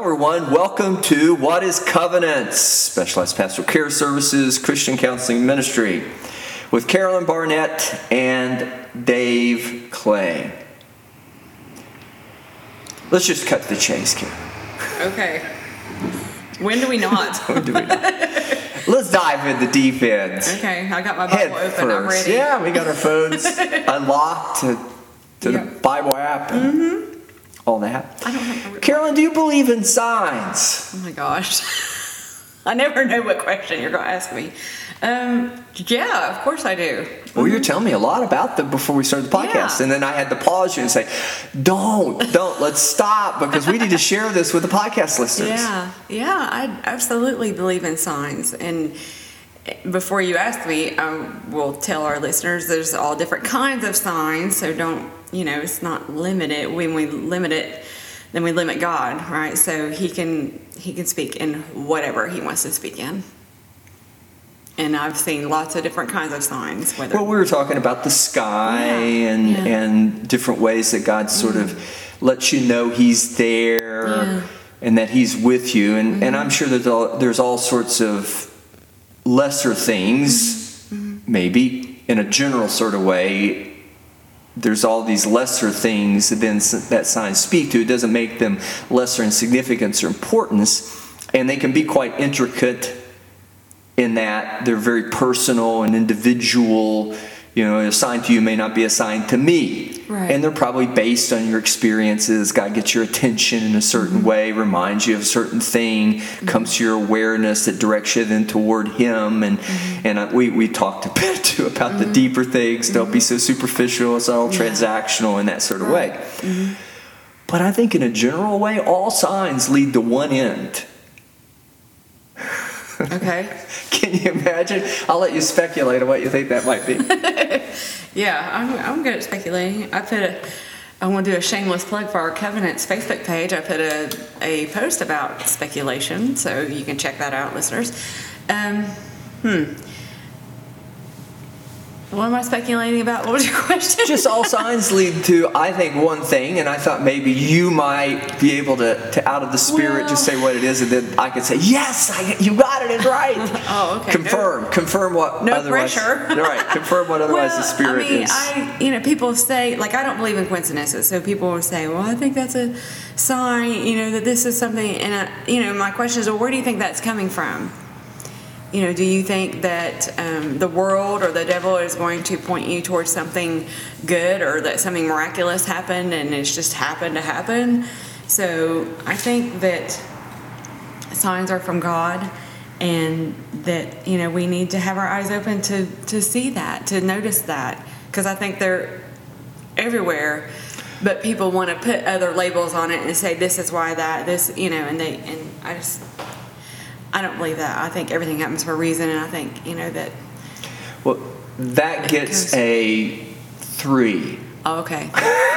Hello, everyone. Welcome to What is Covenants, Specialized Pastoral Care Services Christian Counseling Ministry, with Carolyn Barnett and Dave Clay. Let's just cut to the chase, Carolyn. Okay. When do we not? What do we do? Let's dive into deep end. okay, I got my Head Bible open. I'm first. ready. Yeah, we got our phones unlocked to, to Yeah. the Bible app and all that. I don't have Carolyn, do you believe in signs? Oh my gosh. I never know what question you're going to ask me. Um, yeah, of course I do. Well, you're telling me a lot about them before we started the podcast, Yeah. and then I had to pause you and say, "Don't, don't, let's stop because we need to share this with the podcast listeners." Yeah, yeah, I absolutely believe in signs. And before you ask me, I will tell our listeners there's all different kinds of signs. So don't, you know, it's not limited. When we limit it, then we limit God, right? So He can He can speak in whatever He wants to speak in. And I've seen lots of different kinds of signs. Whether Well, we were talking about the sky Yeah, and yeah. Mm-hmm. and different ways that God sort of lets you know He's there Yeah. Mm-hmm. and that He's with you, and and I'm sure that there'll- there's all sorts of lesser things, Mm-hmm. maybe in a general sort of way. There's all these lesser things that then that signs speak to. It doesn't make them lesser in significance or importance, and they can be quite intricate in that they're very personal and individual. You know, assigned to you may not be assigned to me. Right. And they're probably based on your experiences. God gets your attention in a certain mm-hmm. way, reminds you of a certain thing, mm-hmm. comes to your awareness that directs you then toward Him. And mm-hmm. and uh, we, we talked a bit too about the deeper things. Don't be so superficial, it's all Yeah. transactional in that sort of Right. way. But I think in a general way, all signs lead to one end. Okay. Can you imagine? I'll let you speculate on what you think that might be. Yeah, I'm, I'm good at speculating. I put a, I want to do a shameless plug for our Covenants Facebook page. I put a, a post about speculation, so you can check that out, listeners. Um, hmm. What am I speculating about? What was your question? Just all signs lead to, I think, one thing, and I thought maybe you might be able to, to out of the spirit, just say what it is, and then I could say, yes, I, you got it, it's right. Oh, okay. Confirm, confirm what No otherwise. pressure. right, confirm what otherwise the Well, spirit I mean, is. I, you know, people say, like, I don't believe in coincidences. So people will say, well, I think that's a sign, you know, that this is something. And, I, you know, my question is, well, where do you think that's coming from? You know, do you think that um, the world or the devil is going to point you towards something good or that something miraculous happened and it's just happened to happen? So I think that signs are from God and that you know we need to have our eyes open to to see that to notice that because I think they're everywhere but people want to put other labels on it and say this is why that this you know and they and I just I don't believe that. I think everything happens for a reason and I think you know that well, that gets a three. oh, okay.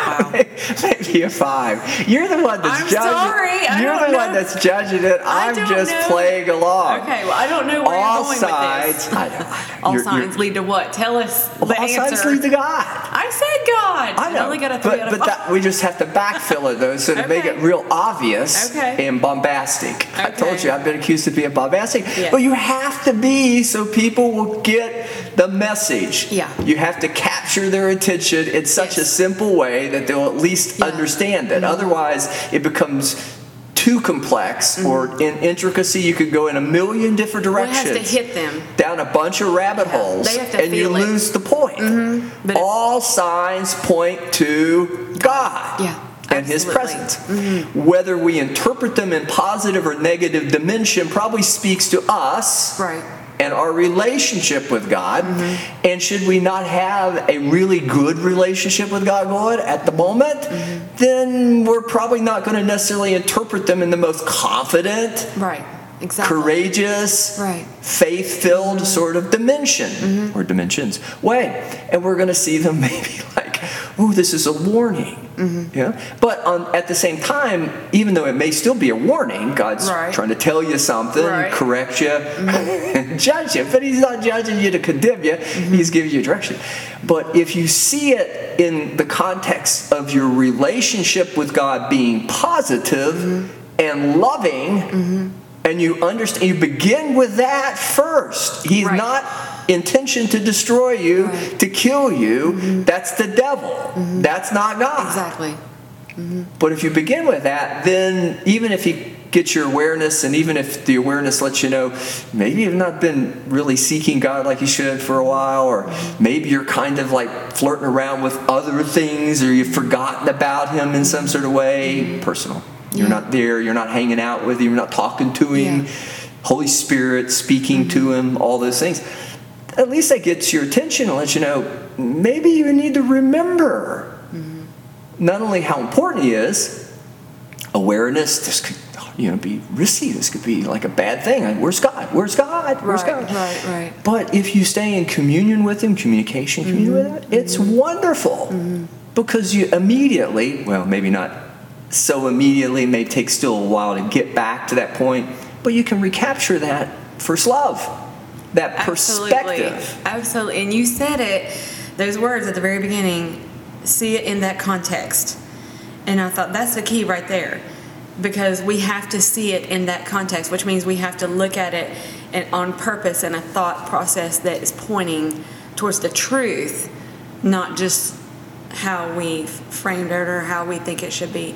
Wow Maybe a five. You're the one that's I'm judging. sorry, I You're the one that's judging it. I I'm just know. playing along. okay well I don't know where All you're going sides. with this I know, I know. all You're- you're- signs lead to what tell us the all answer signs lead to God. I said God I know, only got a three but, out of but that, we just have to backfill it though, so to make it real obvious Okay. and bombastic. I told you I've been accused of being bombastic, Yeah. but you have to be so people will get the message. Yeah. you have to capture their attention in such a simple way that they'll at least Yeah. Mm-hmm. understand it. Otherwise, it becomes too complex or in intricacy. You could go in a million different directions has to hit them. down a bunch of rabbit holes have to and you it. Mm-hmm. lose the point. it- All signs point to God Yeah, and His absolutely. Mm-hmm. presence. Whether we interpret them in positive or negative dimension probably speaks to us Right. And our relationship with God. Mm-hmm. And should we not have a really good relationship with God, Lord, at the moment, Mm-hmm. then we're probably not going to necessarily interpret them in the most confident Right. Exactly. courageous, Right. faith filled sort of dimension or dimensions way. And we're going to see them maybe like, ooh, this is a warning. Mm-hmm. Yeah. But on, at the same time, even though it may still be a warning, God's Right. trying to tell you something, Right. correct you, mm-hmm. and judge you. But He's not judging you to condemn you, mm-hmm. He's giving you direction. But if you see it in the context of your relationship with God being positive, and loving, and you understand, you begin with that first. He's Right. not intention to destroy you, Right. to kill you. Mm-hmm. That's the devil. Mm-hmm. That's not God. Exactly. Mm-hmm. But if you begin with that, then even if he gets your awareness, and even if the awareness lets you know maybe you've not been really seeking God like you should for a while, or maybe you're kind of like flirting around with other things, or you've forgotten about Him in some sort of way, personal. You're Yeah. not there, you're not hanging out with Him, you're not talking to Him, Yeah. Holy Spirit speaking to Him, all those things. At least that gets your attention and lets you know maybe you need to remember mm-hmm. not only how important he is, awareness, this could you know be risky. This could be like a bad thing. Like, where's God? Where's God? Where's Right, God? right, right. But if you stay in communion with him, communication, communion with him, it's mm-hmm. wonderful. Mm-hmm. Because you immediately, well, maybe not so immediately, may take still a while to get back to that point, but you can recapture that first love, that perspective. Absolutely. Absolutely. And you said it, those words at the very beginning, see it in that context. And I thought that's the key right there. Because we have to see it in that context, which means we have to look at it and on purpose in a thought process that is pointing towards the truth, not just how we framed it or how we think it should be,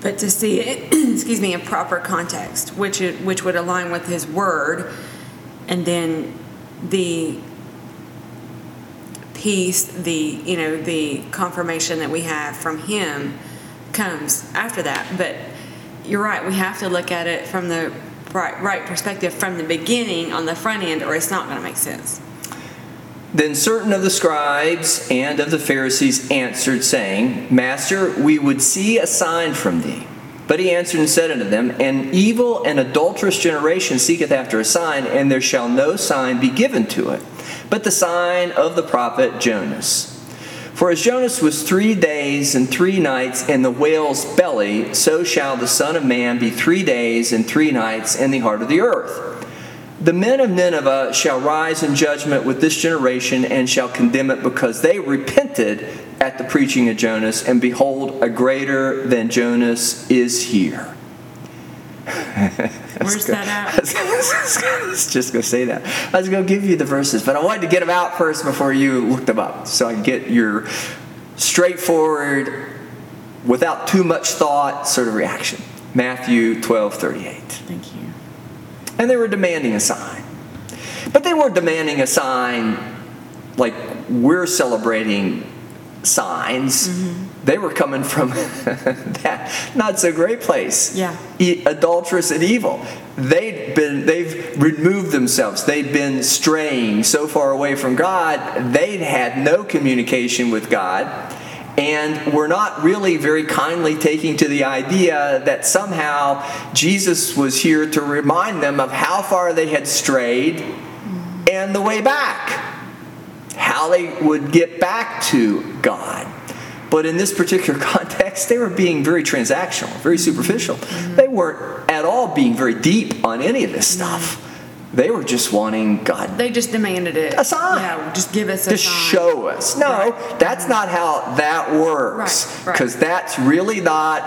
but to see it, excuse me, in proper context, which it, which would align with His Word, and then the peace, the you know the confirmation that we have from Him comes after that. But you're right, we have to look at it from the right right perspective from the beginning on the front end, or it's not going to make sense. Then certain of the scribes and of the Pharisees answered, saying, Master, we would see a sign from thee. But he answered and said unto them, An evil and adulterous generation seeketh after a sign, and there shall no sign be given to it, but the sign of the prophet Jonas. For as Jonas was three days and three nights in the whale's belly, so shall the Son of Man be three days and three nights in the heart of the earth. The men of Nineveh shall rise in judgment with this generation and shall condemn it because they repented at the preaching of Jonas, and behold, a greater than Jonas is here. Where's that at? I was just going to say that. I was going to give you the verses, but I wanted to get them out first before you looked them up so I get your straightforward, without too much thought sort of reaction. Matthew 12 38. Thank you. And they were demanding a sign. But they weren't demanding a sign like we're celebrating signs. Mm-hmm. They were coming from that not so great place. Yeah. E- adulterous and evil. They'd been they've removed themselves. They'd been straying so far away from God. They'd had no communication with God. And were not really very kindly taking to the idea that somehow Jesus was here to remind them of how far they had strayed and the way back how they would get back to God. But in this particular context, they were being very transactional, very superficial. They weren't at all being very deep on any of this stuff. They were just wanting God They just demanded it. A sign. Yeah, just give us a to sign. show us. No, Right. that's not how that works. Right, right. Because that's really not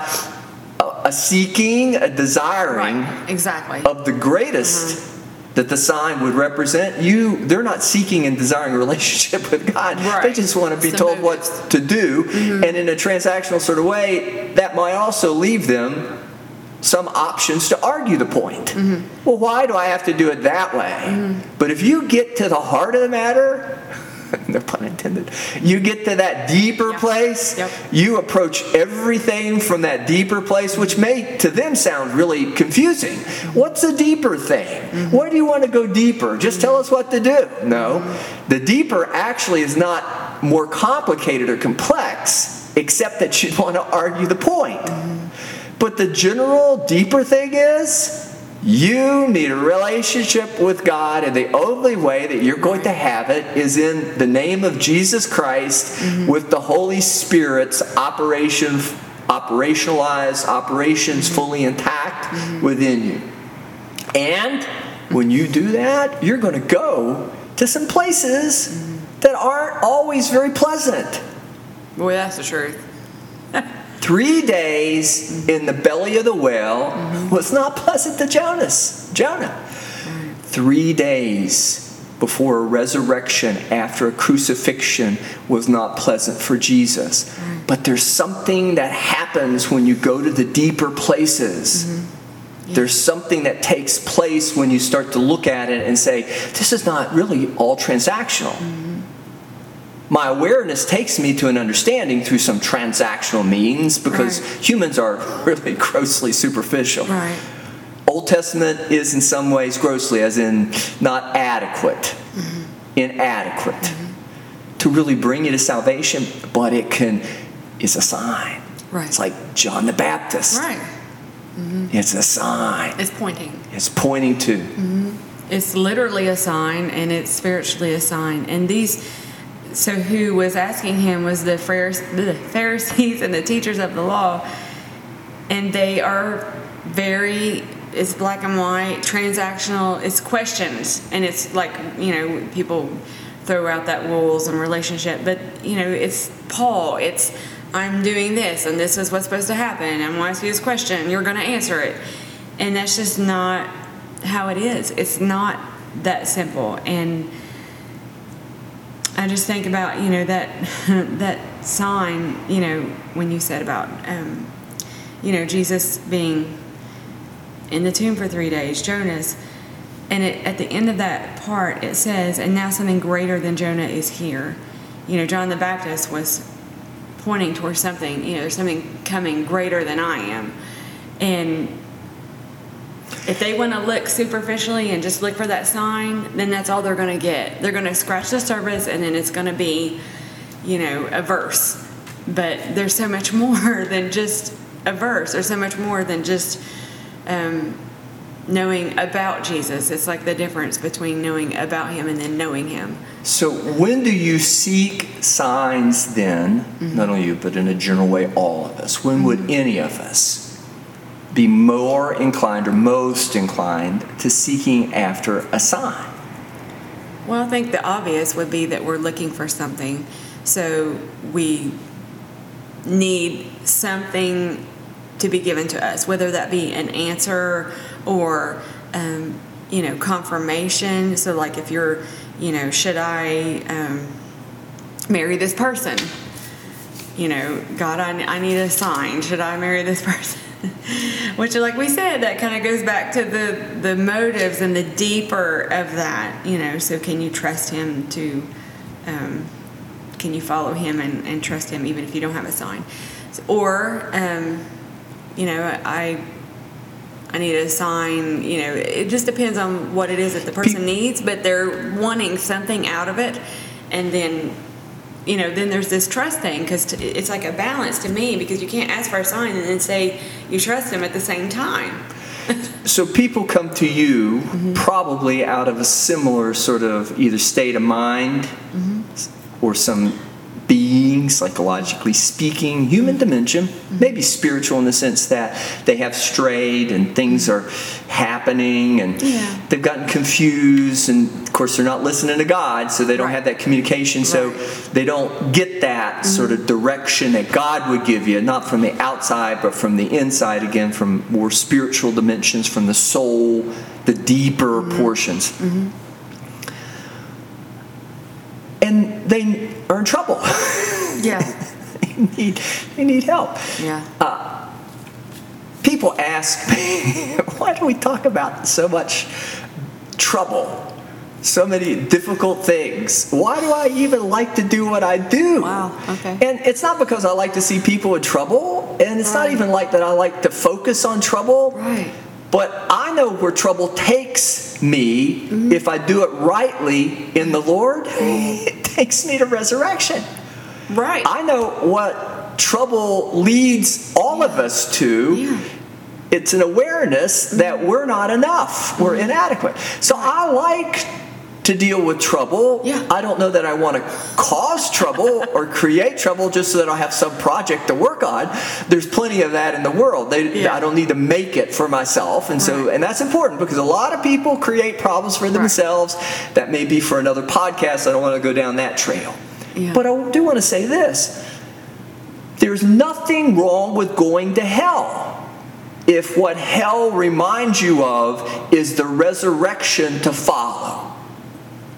a, seeking, a desiring Right, exactly. of the greatest Uh-huh. that the sign would represent you they're not seeking and desiring a relationship with god right. they just want to be told what. Mm-hmm. to do and in a transactional sort of way that might also leave them some options to argue the point Mm-hmm. well why do i have to do it that way mm-hmm. but if you get to the heart of the matter no pun intended you get to that deeper Yeah. place Yep. you approach everything from that deeper place, which may to them sound really confusing. What's a deeper thing? Mm-hmm. Why do you want to go deeper? Just tell us what to do. No. Mm-hmm. The deeper actually is not more complicated or complex, except that you'd want to argue the point. But the general deeper thing is you need a relationship with God, and the only way that you're going to have it is in the name of Jesus Christ mm-hmm. with the Holy Spirit's operation, operationalized operations fully intact mm-hmm. within you. And when you do that, you're going to go to some places mm-hmm. that aren't always very pleasant. Boy, that's the truth. Three days in the belly of the whale was not pleasant to Jonas. Jonah. Three days before a resurrection after a crucifixion was not pleasant for Jesus. But there's something that happens when you go to the deeper places. Mm-hmm. There's something that takes place when you start to look at it and say, this is not really all transactional. Mm-hmm. My awareness takes me to an understanding through some transactional means because Right. humans are really grossly superficial. Right. Old Testament is in some ways grossly, as in not adequate, mm-hmm. inadequate mm-hmm. to really bring you to salvation, but it can is a sign. Right. It's like John the Baptist. Right. Mm-hmm. It's a sign. It's pointing. It's pointing to. It's literally a sign and it's spiritually a sign. And these, so who was asking him was the Pharisees, and the teachers of the law. And they are very, it's black and white, transactional, it's questions. And it's like, you know, people throw out that rules and relationship. But, you know, it's Paul, it's, I'm doing this and this is what's supposed to happen. I'm going to ask you this question. You're going to answer it. And that's just not how it is. It's not that simple. And I just think about you know that that sign. You know when you said about um, you know Jesus being in the tomb for three days, Jonas, and it, at the end of that part it says, "And now something greater than Jonah is here." You know, John the Baptist was pointing towards something. You know, there's something coming greater than I am, and if they want to look superficially and just look for that sign, then that's all they're going to get. They're going to scratch the surface and then it's going to be, you know, a verse. But there's so much more than just a verse. There's so much more than just um, knowing about Jesus. It's like the difference between knowing about him and then knowing him. So, when do you seek signs then? Not only you, but in a general way, all of us. When would any of us be more inclined or most inclined to seeking after a sign? Well, I think the obvious would be that we're looking for something. So we need something to be given to us, whether that be an answer or, um, you know, confirmation. So, like if you're, you know, should I um, marry this person? You know, God, I, I need a sign. Should I marry this person? Which, like we said, that kind of goes back to the the motives and the deeper of that. You know, so can you trust Him to? Um, can you follow Him and, and trust Him even if you don't have a sign? Or, um, you know, I I need a sign. You know, it just depends on what it is that the person needs, but they're wanting something out of it, and then you know, then there's this trust thing because it's like a balance to me because you can't ask for a sign and then say you trust him at the same time. So people come to you mm-hmm. probably out of a similar sort of either state of mind mm-hmm. or some being, psychologically speaking, human mm-hmm. dimension, maybe spiritual in the sense that they have strayed and things are happening and Yeah. they've gotten confused and course they're not listening to God, so they don't Right. have that communication, so Right. they don't get that mm-hmm. sort of direction that God would give you, not from the outside, but from the inside, again, from more spiritual dimensions, from the soul, the deeper mm-hmm. portions. Mm-hmm. And they are in trouble. Yeah. they, need, they need help. Yeah. Uh, people ask me, why do we talk about so much trouble? So many difficult things. Why do I even like to do what I do? Wow, okay. And it's not because I like to see people in trouble, and it's not even like that I like to focus on trouble. Right. But I know where trouble takes me Mm-hmm. if I do it rightly in the Lord. It takes me to resurrection. Right. I know what trouble leads all of us to. Yeah. It's an awareness that we're not enough, we're inadequate. So I like to deal with trouble. Yeah. I don't know that I want to cause trouble or create trouble just so that I have some project to work on. There's plenty of that in the world. They, Yeah. I don't need to make it for myself. And so, Right. and that's important because a lot of people create problems for themselves. That may be for another podcast. I don't want to go down that trail. Yeah. But I do want to say this There's nothing wrong with going to hell if what hell reminds you of is the resurrection to follow.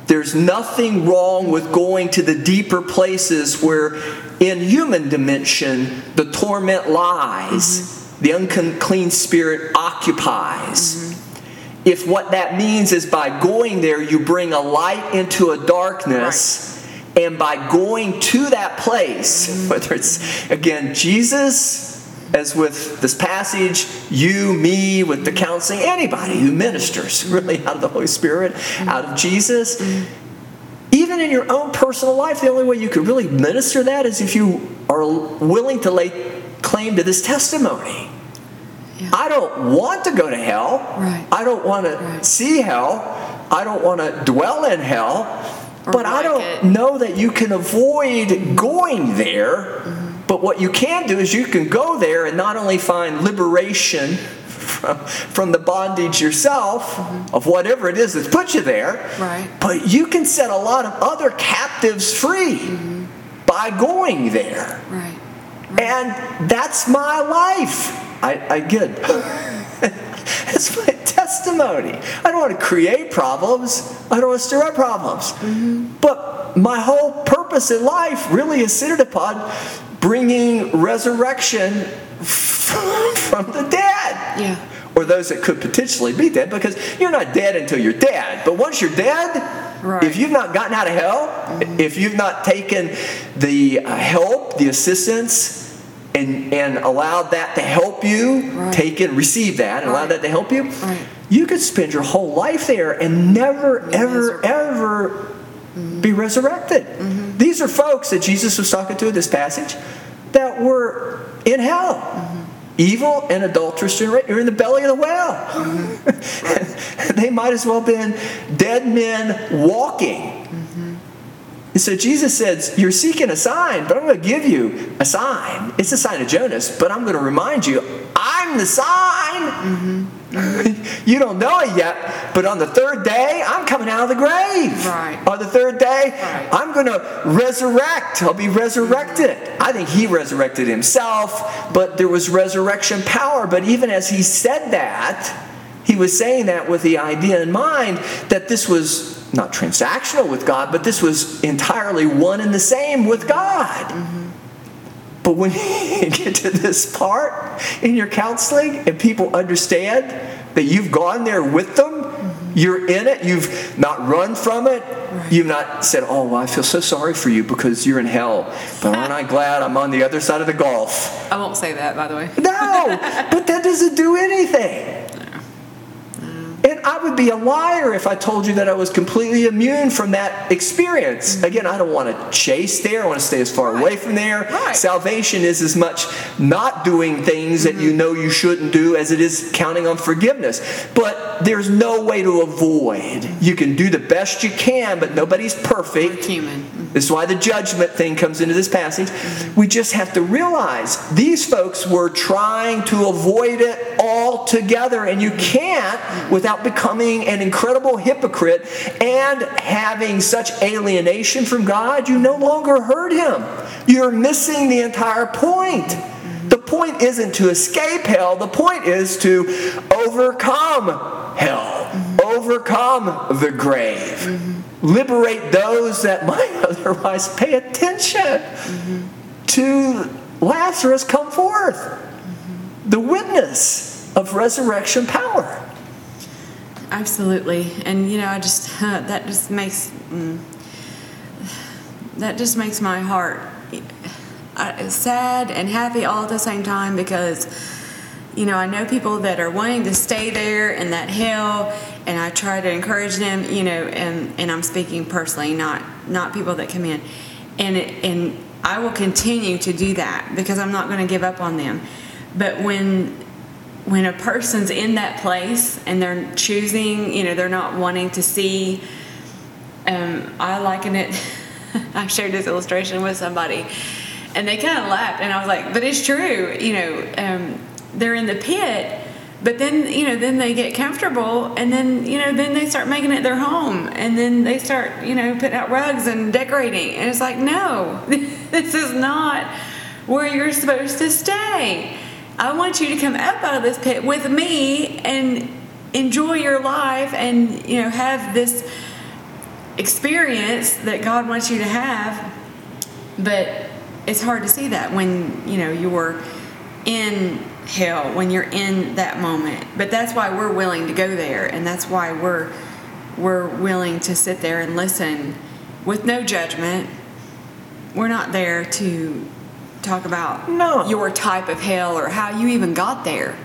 There's nothing wrong with going to the deeper places where, in human dimension, the torment lies, mm-hmm. the unclean spirit occupies. Mm-hmm. If what that means is by going there, you bring a light into a darkness. Right and by going to that place, whether it's, again, Jesus, as with this passage, you, me, with the counseling, anybody who ministers really out of the Holy Spirit, out of Jesus, even in your own personal life, the only way you could really minister that is if you are willing to lay claim to this testimony. Yeah. I don't want to go to hell. Right. I don't want to right. see hell. I don't want to dwell in hell but I don't it. know that you can avoid going there. Mm-hmm. But what you can do is you can go there and not only find liberation from, from the bondage yourself mm-hmm. of whatever it is that's put you there, right. but you can set a lot of other captives free mm-hmm. by going there. Right. right. And that's my life. I, I get That's my testimony. I don't want to create problems. I don't want to stir up problems. Mm-hmm. But my whole purpose in life really is centered upon bringing resurrection from the dead. Yeah. Or those that could potentially be dead, because you're not dead until you're dead. But once you're dead, right. if you've not gotten out of hell, mm-hmm. if you've not taken the uh, help, the assistance, and, and allowed that to help you, right. take it, receive that, and right. allow that to help you, right. you could spend your whole life there and never, be ever, ever mm-hmm. be resurrected. Mm-hmm. These are folks that Jesus was talking to in this passage that were in hell. Mm-hmm. Evil and adulterous generation are in the belly of the whale. Mm-hmm. they might as well have been dead men walking and so Jesus says, You're seeking a sign, but I'm going to give you a sign. It's a sign of Jonas, but I'm going to remind you, I'm the sign. Mm-hmm. You don't know it yet, but on the third day, I'm coming out of the grave. Right. On the third day, right. I'm going to resurrect. I'll be resurrected. Mm-hmm. I think he resurrected himself, but there was resurrection power. But even as he said that, he was saying that with the idea in mind that this was not transactional with God, but this was entirely one and the same with God. Mm-hmm. But when you get to this part in your counseling and people understand that you've gone there with them, mm-hmm. you're in it, you've not run from it, you've not said, Oh, well, I feel so sorry for you because you're in hell, but aren't I glad I'm on the other side of the gulf? I won't say that, by the way. no, but that doesn't do anything. And I would be a liar if I told you that I was completely immune from that experience. Again, I don't want to chase there. I want to stay as far right. away from there. Right. Salvation is as much not doing things mm-hmm. that you mm-hmm. know you shouldn't do as it is counting on forgiveness. But there's no way to avoid. You can do the best you can, but nobody's perfect. We're human. This is why the judgment thing comes into this passage. We just have to realize these folks were trying to avoid it altogether, and you can't without becoming an incredible hypocrite and having such alienation from God, you no longer heard Him. You're missing the entire point. The point isn't to escape hell, the point is to overcome hell, overcome the grave, liberate those that might otherwise pay attention to Lazarus come forth. The witness of resurrection power. Absolutely, and you know, I just uh, that just makes mm, that just makes my heart sad and happy all at the same time because you know I know people that are wanting to stay there in that hell, and I try to encourage them. You know, and and I'm speaking personally, not not people that come in, and it, and I will continue to do that because I'm not going to give up on them. But when when a person's in that place and they're choosing, you know, they're not wanting to see. Um, I liken it. I shared this illustration with somebody, and they kind of laughed, and I was like, "But it's true." You know, um, they're in the pit, but then you know, then they get comfortable, and then you know, then they start making it their home, and then they start you know putting out rugs and decorating, and it's like, no, this is not where you're supposed to stay. I want you to come up out of this pit with me and enjoy your life and you know have this experience that God wants you to have. But it's hard to see that when you know you're in hell, when you're in that moment. But that's why we're willing to go there, and that's why we're we're willing to sit there and listen with no judgment. We're not there to talk about No. your type of hell or how you even got there.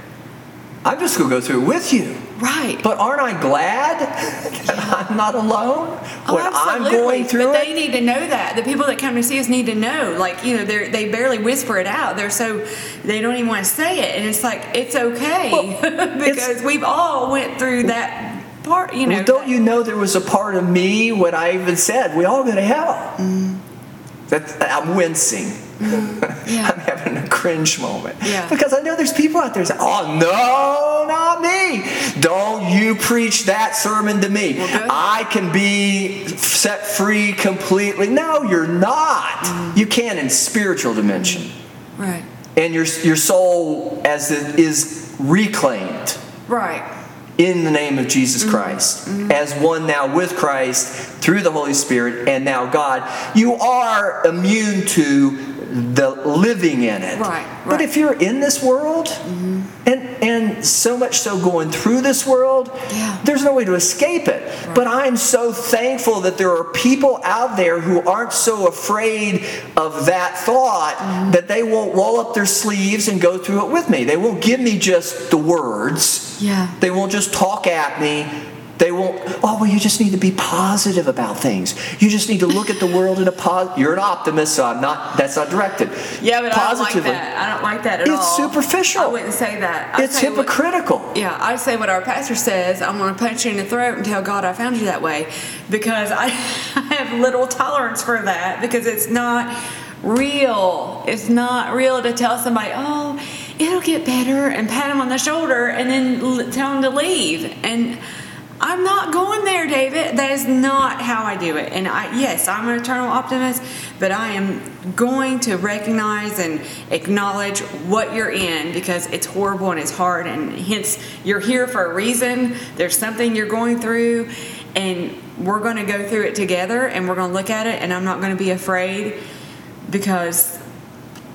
I'm just to go through it with you. Right. But aren't I glad that I'm not alone Oh, I'm going through but they need to know that. The people that come to see us need to know. Like, you know, they they barely whisper it out. They're so they don't even want to say it, and it's like it's okay Well, because we've all went through that part. You know, well, don't you know there was a part of me when I even said we all go to hell? Mm. That I'm wincing. Yeah. I'm having a cringe moment Yeah. because I know there's people out there saying, "Oh no, not me! Don't you preach that sermon to me? Well. I can be set free completely." No, you're not. Mm. You can in spiritual dimension. Right. and your your soul as it is reclaimed Right. in the name of Jesus Christ as one now with Christ through the Holy Spirit and now God you are immune to the living in it Right, but if you're in this world and and so much so going through this world Yeah. there's no way to escape it but I'm so thankful that there are people out there who aren't so afraid of that thought Mm-hmm. that they won't roll up their sleeves and go through it with me they won't give me just the words Yeah. they won't just talk at me. They won't, oh, well, you just need to be positive about things. You just need to look at the world in a positive. You're an optimist, so I'm not, that's not directed. Yeah, but Positively. I don't like that. I don't like that at It's all. It's superficial. I wouldn't say that. I'd It's say what- hypocritical. Yeah, I say what our pastor says. I'm going to punch you in the throat and tell God I found you that way because I, I have little tolerance for that because it's not real. It's not real to tell somebody, oh, it'll get better and pat them on the shoulder and then l- tell them to leave. And I'm not going there, David. That is not how I do it. And I, yes, I'm an eternal optimist, but I am going to recognize and acknowledge what you're in because it's horrible and it's hard, and hence you're here for a reason. There's something you're going through, and we're going to go through it together, and we're going to look at it, and I'm not going to be afraid because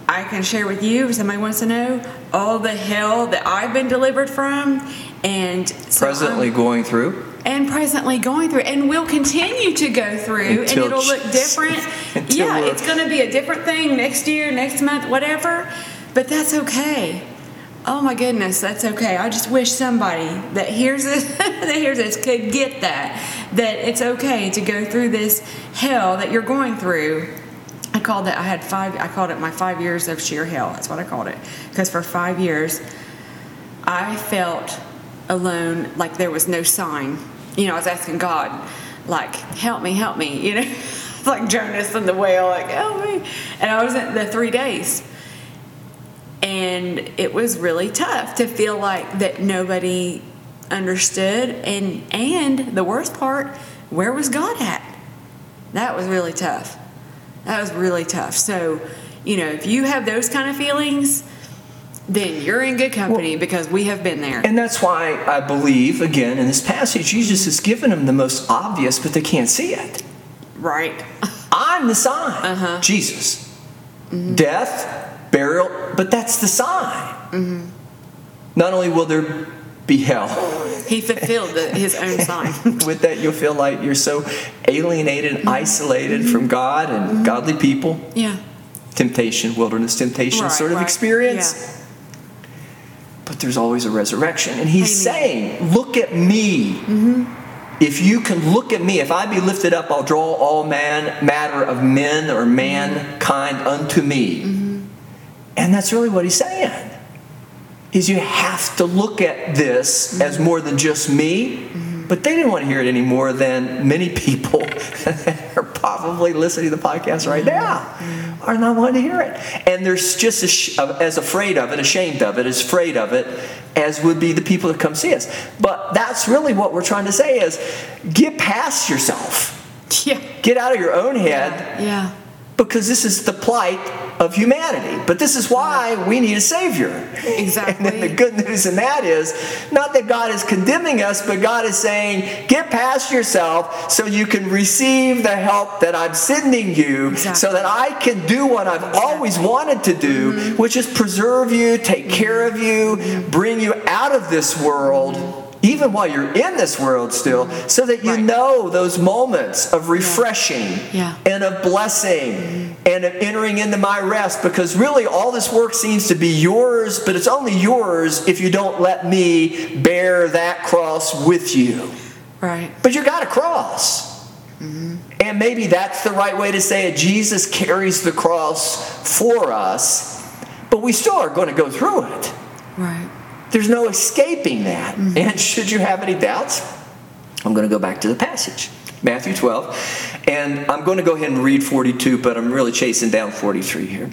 I can share with you if somebody wants to know all the hell that I've been delivered from, and so Presently I'm- going through. and presently going through, and will continue to go through, Until and it'll look different. yeah, it's going to be a different thing next year, next month, whatever. But that's okay. Oh my goodness, that's okay. I just wish somebody that hears this, that hears this, could get that. That it's okay to go through this hell that you're going through. I called it. I had five. I called it my five years of sheer hell. That's what I called it. Because for five years, I felt alone, like there was no sign. You know, I was asking God, like, help me, help me, you know, like Jonas and the whale, like, help me. And I was in the three days. And it was really tough to feel like that nobody understood. And, and the worst part, where was God at? That was really tough. That was really tough. So, you know, if you have those kind of feelings, then you're in good company because we have been there. And that's why I believe, again, in this passage, Jesus has given them the most obvious, but they can't see it. Right. I'm the sign. Uh-huh. Jesus. Death, burial, but that's the sign. Mm-hmm. Not only will there be hell, He fulfilled the, his own sign. with that you'll feel like you're so alienated and isolated from God and godly people. Yeah. Temptation, wilderness temptation Right, sort of right. experience. But there's always a resurrection. And he's saying, Look at me. Mm-hmm. If you can look at me, if I be lifted up, I'll draw all man matter of men or mankind unto me. Mm-hmm. And that's really what he's saying. Is you have to look at this as mm-hmm. more than just me. But they didn't want to hear it any more than many people that are probably listening to the podcast right mm-hmm. now are not wanting to hear it. And they're just as, as afraid of it, ashamed of it, as afraid of it as would be the people that come see us. But that's really what we're trying to say is get past yourself. Yeah. Get out of your own head Yeah. because this is the plight of humanity. But this is why we need a Savior. Exactly. And then the good news in that is not that God is condemning us, but God is saying, get past yourself so you can receive the help that I'm sending you Exactly. so that I can do what I've always wanted to do, Mm-hmm. which is preserve you, take care of you, bring you out of this world. Even while you're in this world still, so that you Right. know those moments of refreshing Yeah. and of blessing and entering into my rest because really all this work seems to be yours, but it's only yours if you don't let me bear that cross with you. Right. But you got a cross. Mm-hmm. And maybe that's the right way to say it. Jesus carries the cross for us, but we still are going to go through it. Right. There's no escaping that. Mm-hmm. And should you have any doubts, I'm going to go back to the passage. Matthew 12. And I'm going to go ahead and read 42, but I'm really chasing down 43 here.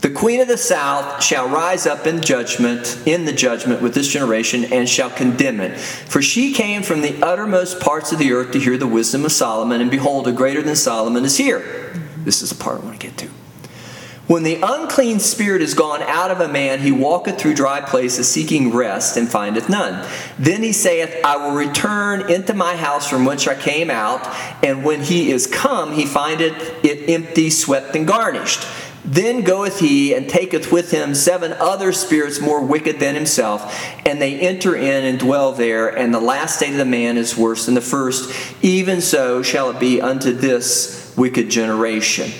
The queen of the south shall rise up in judgment, in the judgment with this generation, and shall condemn it. For she came from the uttermost parts of the earth to hear the wisdom of Solomon, and behold, a greater than Solomon is here. This is the part I want to get to. When the unclean spirit is gone out of a man, he walketh through dry places, seeking rest, and findeth none. Then he saith, I will return into my house from whence I came out. And when he is come, he findeth it empty, swept, and garnished. Then goeth he and taketh with him seven other spirits more wicked than himself, and they enter in and dwell there. And the last state of the man is worse than the first. Even so shall it be unto this wicked generation.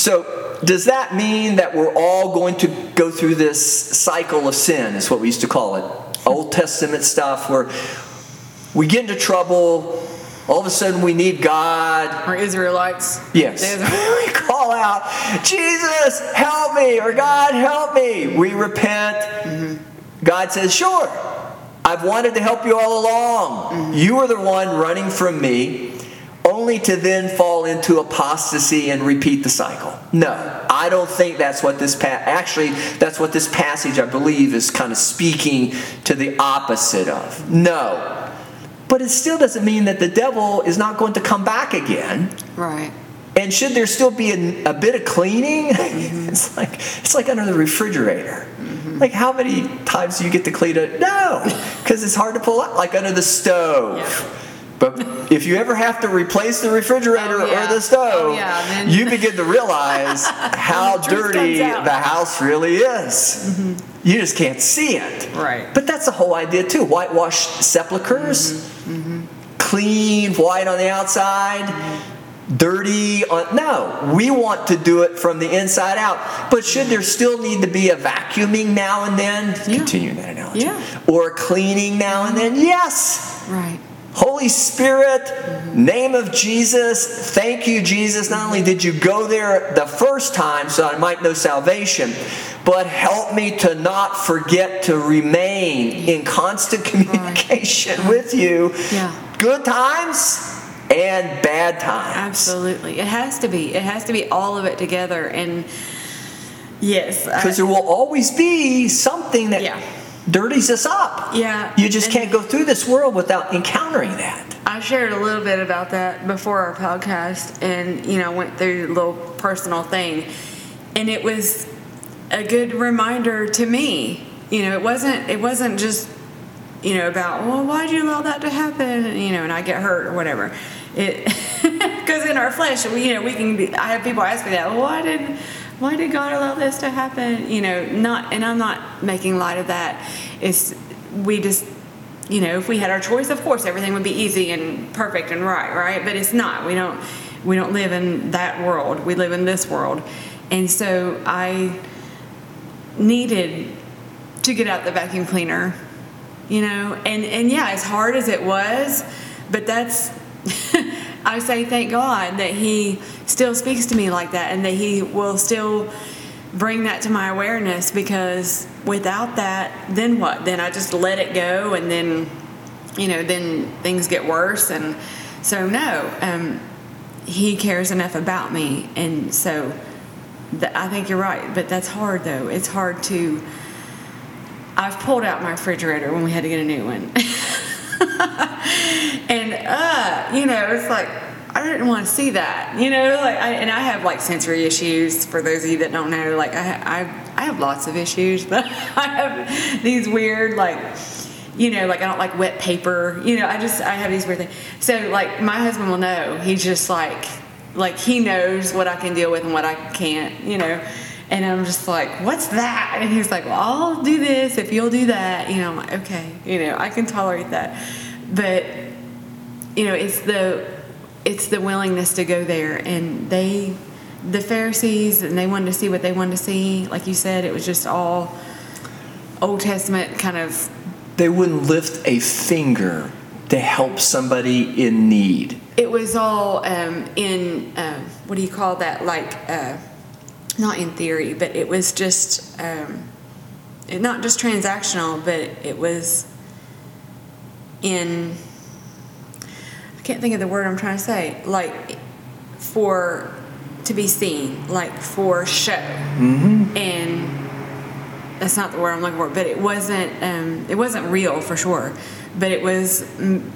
So, does that mean that we're all going to go through this cycle of sin, is what we used to call it? Old Testament stuff where we get into trouble, all of a sudden we need God. Or Israelites. Yes. Israelites. we call out, Jesus, help me, or God, help me. We repent. Mm-hmm. God says, Sure, I've wanted to help you all along. Mm-hmm. You are the one running from me, only to then fall into apostasy and repeat the cycle. No, I don't think that's what this pa- actually that's what this passage I believe is kind of speaking to the opposite of. No. But it still doesn't mean that the devil is not going to come back again. Right. And should there still be a, a bit of cleaning? Mm-hmm. it's like it's like under the refrigerator. Mm-hmm. Like how many times do you get to clean it? No, because it's hard to pull out. Like under the stove. Yeah. But if you ever have to replace the refrigerator Oh, yeah. or the stove, Oh, yeah, you begin to realize how dirty the house really is. You just can't see it. Right. But that's the whole idea too. Whitewashed sepulchers, Mm-hmm. clean, white on the outside, dirty on. No, we want to do it from the inside out. But should there still need to be a vacuuming now and then? Yeah. Continue that analogy. Yeah. Or cleaning now and then? Yes. Right. Holy Spirit, name of Jesus, thank you, Jesus. Not only did you go there the first time so I might know salvation, but help me to not forget to remain in constant communication with you. Yeah. Good times and bad times. Absolutely. It has to be. It has to be all of it together. And yes. Because there will always be something that Yeah. Dirties us up. Yeah. You just can't go through this world without encountering that. I shared a little bit about that before our podcast and, you know, went through a little personal thing. And it was a good reminder to me. You know, it wasn't it wasn't just, you know, about, well, why'd you allow that to happen? And, you know, and I get hurt or whatever. It because in our flesh, we, you know, we can be I have people ask me that, well, why did why did God allow this to happen? You know, not and I'm not making light of that. It's we just you know, if we had our choice, of course, everything would be easy and perfect and right, right? But it's not. We don't. We don't live in that world. We live in this world, and so I needed to get out the vacuum cleaner, you know. And and yeah, as hard as it was, but that's. I say thank God that He still speaks to me like that, and that He will still bring that to my awareness because without that then what? Then i just let it go and then you know then things get worse and so no um, he cares enough about me and so th- i think you're right but that's hard though. It's hard to i've pulled out my refrigerator when we had to get a new one and uh you know it's like I didn't want to see that, you know. Like, I, and I have like sensory issues. For those of you that don't know, like I, I, I have lots of issues, but I have these weird like you know, like I don't like wet paper. You know, I just I have these weird things. So like my husband will know. He's just like like he knows what I can deal with and what I can't. You know. And I'm just like, what's that? And he's like, well, I'll do this if you'll do that. You know, I'm like, okay, you know, I can tolerate that. But, you know, it's the it's the willingness to go there. And they, the Pharisees, and they wanted to see what they wanted to see. Like you said, it was just all Old Testament kind of They wouldn't lift a finger to help somebody in need. It was all um, in uh, what do you call that? Like uh, not in theory, but it was just um, it- not just transactional, but it was in. I can't think of the word I'm trying to say. Like for to be seen, like for show, and that's not the word I'm looking for, but it wasn't um, it wasn't real for sure, but it was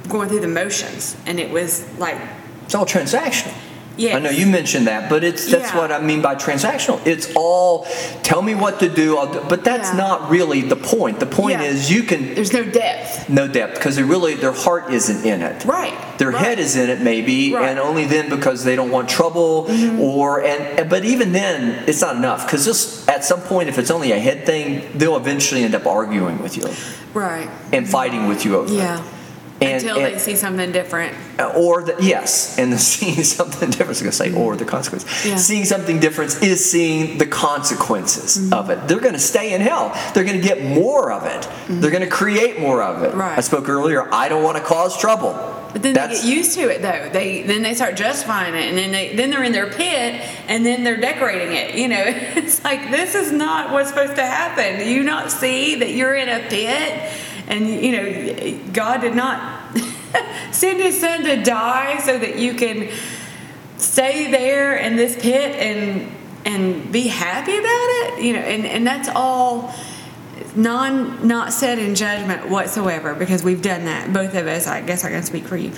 going through the motions, and it was like It's all transactional. Yes. I know you mentioned that, but it's that's Yeah. what I mean by transactional. It's all tell me what to do, I'll do, but that's Yeah. not really the point. The point Yeah. is you can there's no depth, no depth because they really their heart isn't in it. right? Their right. head is in it maybe, Right. Mm-hmm. and only then because they don't want trouble, or and but even then it's not enough because just at some point if it's only a head thing, they'll eventually end up arguing with you right. and fighting with you over it. And- Until and- they see something different. or the, yes, and the seeing something different. I was going to say, or the consequence. Yeah. Seeing something different is seeing the consequences Mm-hmm. of it. They're going to stay in hell. They're going to get more of it. They're going to create more of it. Mm-hmm. Right. I spoke earlier. I don't want to cause trouble. But then That's- they get used to it, though. They then they start justifying it, and then they then they're in their pit, and then they're decorating it. You know, it's like this is not what's supposed to happen. Do you not see that you're in a pit, and you know God did not send His Son to die so that you can stay there in this pit and and be happy about it. You know, and and that's all non not said in judgment whatsoever because we've done that both of us i guess i can speak for you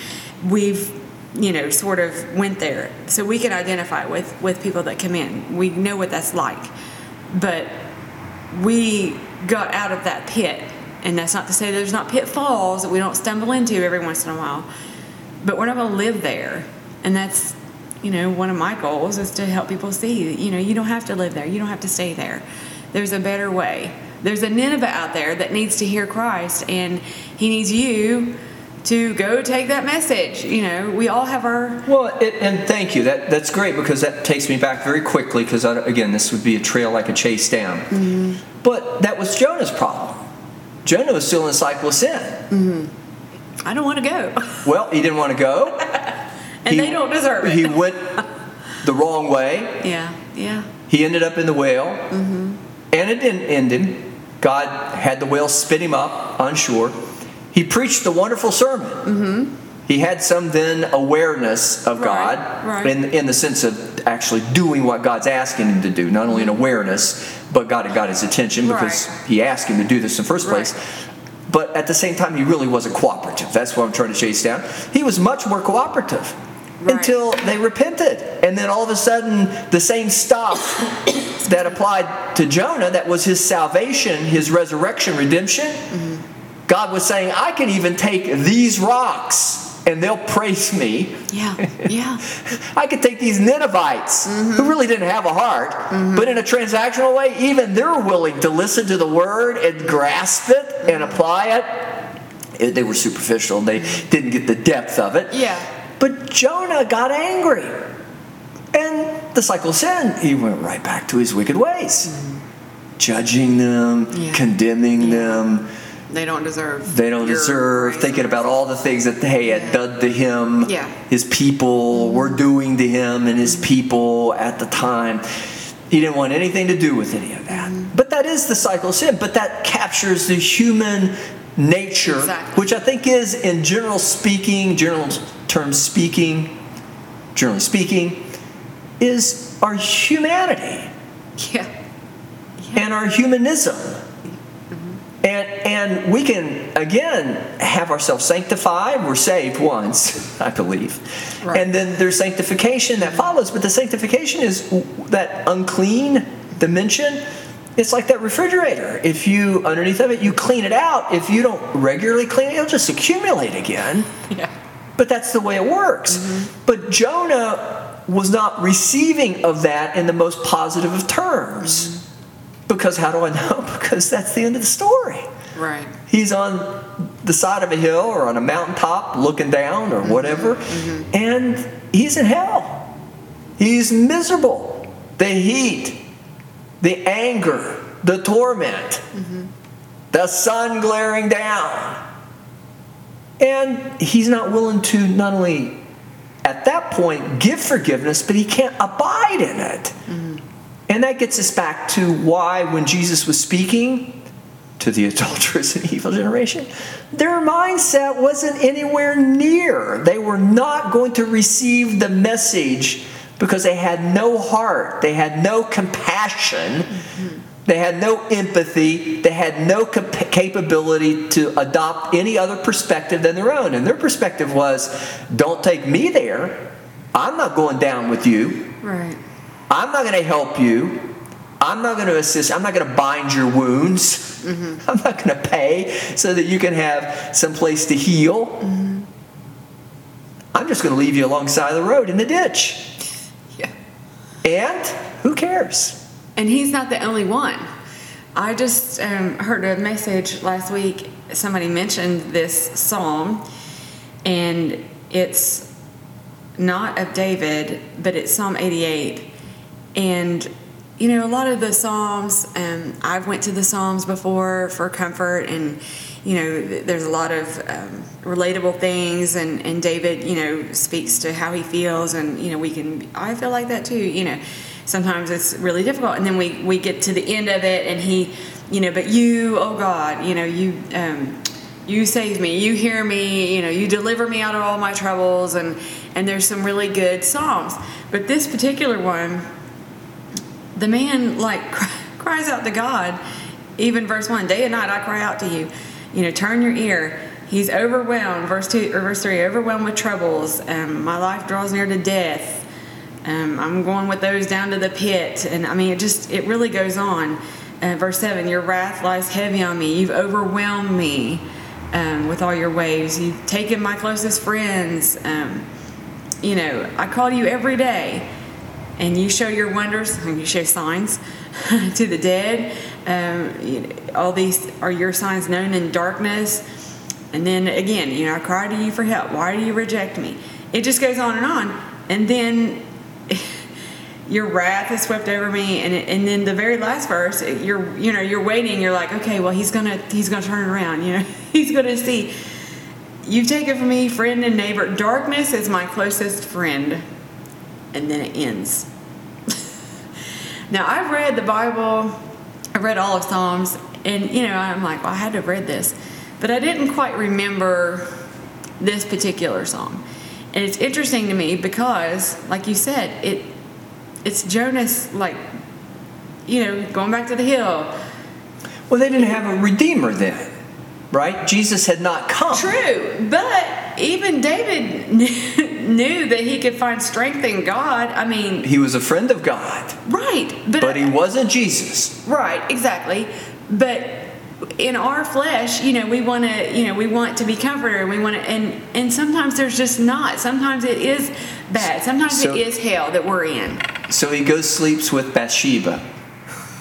we've you know sort of went there so we can identify with with people that come in we know what that's like but we got out of that pit and that's not to say there's not pitfalls that we don't stumble into every once in a while but we're not going to live there and that's you know one of my goals is to help people see you know you don't have to live there you don't have to stay there there's a better way there's a nineveh out there that needs to hear christ and he needs you to go take that message you know we all have our Well, it, and thank you. That that's great because that takes me back very quickly. Because again, this would be a trail like a chase down. Mm-hmm. But that was Jonah's problem. Jonah was still in the cycle of sin. i don't want to go Well, he didn't want to go. and He- they don't deserve it He went the wrong way. yeah yeah He ended up in the whale, Mm-hmm. and it didn't end him. God had the whale spit him up on shore. He preached the wonderful sermon. Mm-hmm. He had some then awareness of Right, God right. In, in the sense of actually doing what God's asking him to do. Not only an awareness, but God had got his attention because Right. he asked him to do this in the first place. Right. But at the same time, he really wasn't cooperative. That's what I'm trying to chase down. He was much more cooperative Right. until they repented. And then all of a sudden, the same stuff that applied to Jonah, that was his salvation, his resurrection, redemption, mm-hmm. God was saying, I can even take these rocks and they'll praise me. yeah yeah I could take these Ninevites who mm-hmm. really didn't have a heart, mm-hmm. but in a transactional way, even they're willing to listen to the word and grasp it and mm-hmm. apply it. It- They were superficial, and they didn't get the depth of it. yeah But Jonah got angry. And the cycle of sin, he went right back to his wicked ways. Judging them, Yeah. condemning them. They don't deserve They don't deserve, thinking about all the things that they had Yeah. done to him, Yeah. his people were doing to him and his people at the time. He didn't want anything to do with any of that. Mm-hmm. But that is the cycle of sin. But that captures the human nature, Exactly. which I think is, in general speaking, general terms speaking, generally speaking, is our humanity yeah and our humanism. And, and we can, again, have ourselves sanctified. We're saved once, I believe. Right. And then there's sanctification that follows. But the sanctification is that unclean dimension. It's like that refrigerator. If you, underneath of it, you clean it out. If you don't regularly clean it, it'll just accumulate again. Yeah. But that's the way it works. Mm-hmm. But Jonah was not receiving of that in the most positive of terms. Mm-hmm. Because how do I know? Because that's the end of the story. Right. He's on the side of a hill or on a mountaintop looking down or mm-hmm. whatever, mm-hmm. and he's in hell. He's miserable. The heat, the anger, the torment, mm-hmm. the sun glaring down. And he's not willing to not only at that point give forgiveness, but he can't abide in it. And that gets us back to why, when Jesus was speaking to the adulterous and evil generation, their mindset wasn't anywhere near. They were not going to receive the message because they had no heart, they had no compassion, they had no empathy, they had no cap- capability to adopt any other perspective than their own. And their perspective was don't take me there. I'm not going down with you. Right. I'm not going to help you. I'm not going to assist. I'm not going to bind your wounds. I'm not going to pay so that you can have some place to heal. I'm just going to leave you alongside the road in the ditch. Yeah. And who cares? And he's not the only one. I just um, heard a message last week. Somebody mentioned this psalm, and it's not of David, but it's Psalm 88. And you know, a lot of the psalms, um, I've went to the psalms before for comfort, and you know, there's a lot of um, relatable things, and and David, you know, speaks to how he feels, and you know, we can. I feel like that too. You know, sometimes it's really difficult, and then we we get to the end of it, and he, you know, but you, oh God, you know, you. Um, you save me you hear me you know you deliver me out of all my troubles and and there's some really good psalms but this particular one the man like cries out to god even verse 1 day and night i cry out to you. You know turn your ear. He's overwhelmed. Verse 2 or verse 3 overwhelmed with troubles um, my life draws near to death. Um, i'm going with those down to the pit. And i mean it just it really goes on. Uh, verse 7 your wrath lies heavy on me. You've overwhelmed me um, with all your waves. You've taken my closest friends. Um, you know i call you every day and you show your wonders and you show signs to the dead. Um, you know, all these are your signs known in darkness. And then again you know i cry to you for help. Why do you reject me? It just goes on and on. And then your wrath has swept over me. And, and then the very last verse you're you know you're waiting. You're like okay well he's gonna he's gonna turn it around you know he's gonna see. You've taken from me friend and neighbor. Darkness is my closest friend and then it ends. Now i've read the bible i've read all of psalms and you know i'm like well i had to have read this. But i didn't quite remember this particular psalm. And it's interesting to me because like you said it it's Jonah's, like, you know, going back to the hill. Well, they didn't have a redeemer then, right? Jesus had not come. True, but even David knew that he could find strength in God. I mean, He was a friend of God, right, but, but he wasn't Jesus. right, exactly. But in our flesh, you know, we want to, you know, we want to be comforted, and we want to, and and sometimes there's just not. Sometimes it is bad. Sometimes So- it is hell that we're in. So he goes sleeps with Bathsheba.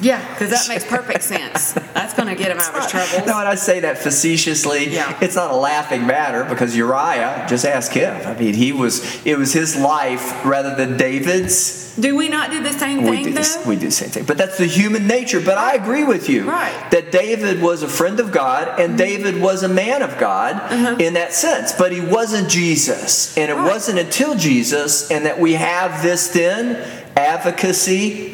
Yeah, because that makes perfect sense. That's going to get him out of his troubles. No, and I say that facetiously. Yeah. It's not a laughing matter because Uriah, just ask him. I mean, he was, it was his life rather than David's. Do we not do the same We thing do, though? we do the same thing. But that's the human nature. But I agree with you. Right. That David was a friend of God and David was a man of God in that sense. But he wasn't Jesus. And it Uh-huh. Right. wasn't until Jesus and that we have this then advocacy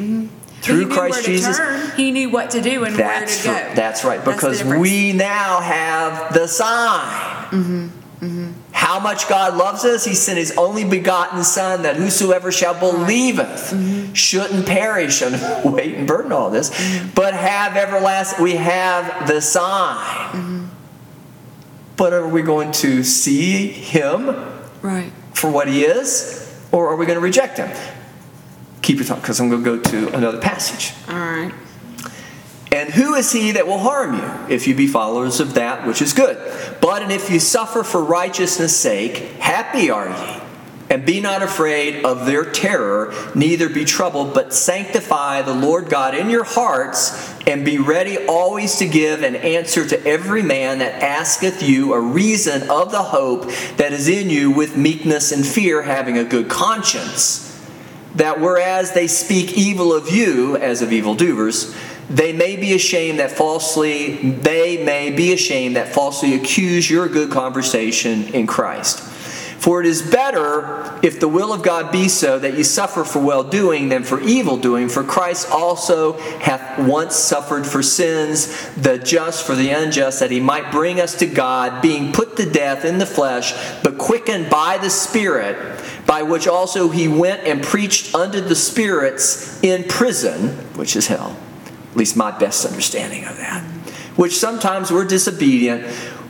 through Christ Jesus. turn. He knew what to do and That's where to go. that's right That's because difference. we now have the sign. Mm-hmm, mm-hmm. How much God loves us, He sent His only begotten Son, that whosoever shall believeth mm-hmm. shouldn't perish and wait and burden all this, but have everlasting. We have the sign. But are we going to see Him Right. for what He is, or are we going to reject Him? Keep your thought, because I'm going to go to another passage. All right. And who is he that will harm you, if you be followers of that which is good? But and if you suffer for righteousness' sake, happy are ye. And be not afraid of their terror, neither be troubled, but sanctify the Lord God in your hearts, and be ready always to give an answer to every man that asketh you a reason of the hope that is in you with meekness and fear, having a good conscience that whereas they speak evil of you as of evildoers, they may be ashamed that falsely they may be ashamed that falsely accuse your good conversation in Christ. For it is better, if the will of God be so, that you suffer for well doing than for evil doing. For Christ also hath once suffered for sins, the just for the unjust, that he might bring us to God, being put to death in the flesh, but quickened by the Spirit, by which also he went and preached unto the spirits in prison, which is hell. At least my best understanding of that. Which sometimes we're disobedient.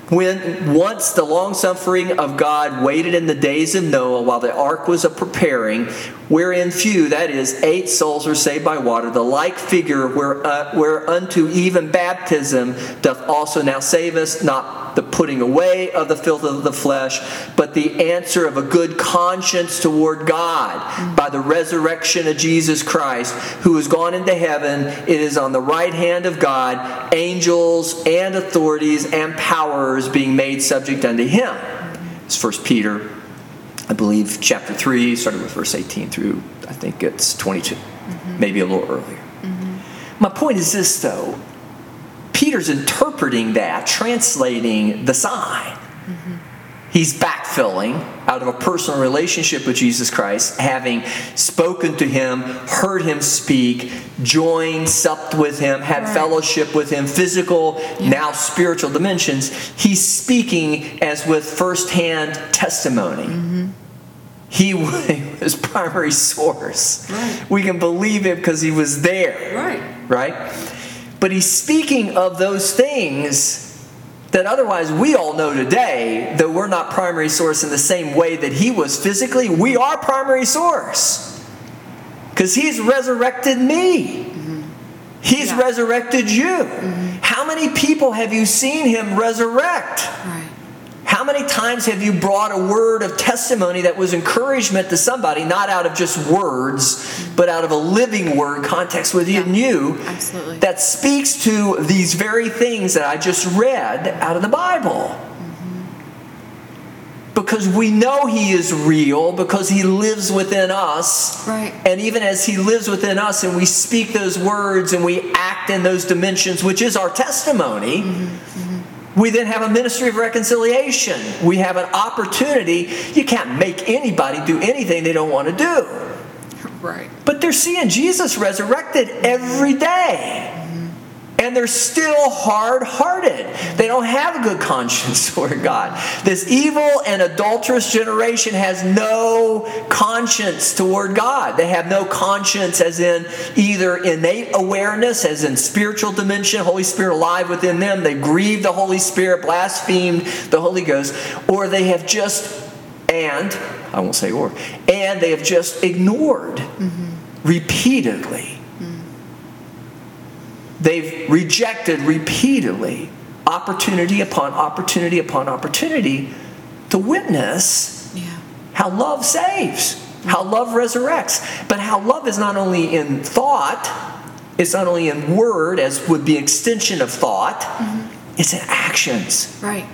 When once the long suffering of God waited in the days of Noah while the ark was a preparing, wherein few, that is, eight souls were saved by water, the like figure where, uh, whereunto even baptism doth also now save us, not the putting away of the filth of the flesh, but the answer of a good conscience toward God by the resurrection of Jesus Christ, who has gone into heaven. It is on the right hand of God, angels and authorities and powers being made subject unto him. It's First Peter, I believe, chapter 3, starting with verse 18 through, I think it's 22, maybe a little earlier. Mm-hmm. My point is this, though. Peter's interpreting that, translating the sign. He's backfilling out of a personal relationship with Jesus Christ, having spoken to him, heard him speak, joined, supped with him, had Right. fellowship with him, physical, now spiritual dimensions. He's speaking as with firsthand testimony. Mm-hmm. He was his primary source. Right. We can believe him because he was there Right. right? But he's speaking of those things that otherwise we all know today, though we're not primary source in the same way that he was physically, we are primary source. Because he's resurrected me. Mm-hmm. He's Yeah. resurrected you. Mm-hmm. How many people have you seen him resurrect? Right. How many times have you brought a word of testimony that was encouragement to somebody, not out of just words, but out of a living word context within you absolutely. that speaks to these very things that I just read out of the Bible? Mm-hmm. Because we know He is real, because He lives within us. Right. And even as He lives within us and we speak those words and we act in those dimensions, which is our testimony, mm-hmm. Mm-hmm. We then have a ministry of reconciliation. We have an opportunity. You can't make anybody do anything they don't want to do. Right. But they're seeing Jesus resurrected every day. And they're still hard hearted. They don't have a good conscience toward God. This evil and adulterous generation has no conscience toward God. They have no conscience, as in either innate awareness, as in spiritual dimension, Holy Spirit alive within them. They grieved the Holy Spirit, blasphemed the Holy Ghost, or they have just, and, I won't say or, and they have just ignored mm-hmm. repeatedly. They've rejected repeatedly opportunity upon opportunity upon opportunity to witness Yeah. how love saves, how love resurrects, but how love is not only in thought, it's not only in word, as would be extension of thought, mm-hmm. it's in actions. Right.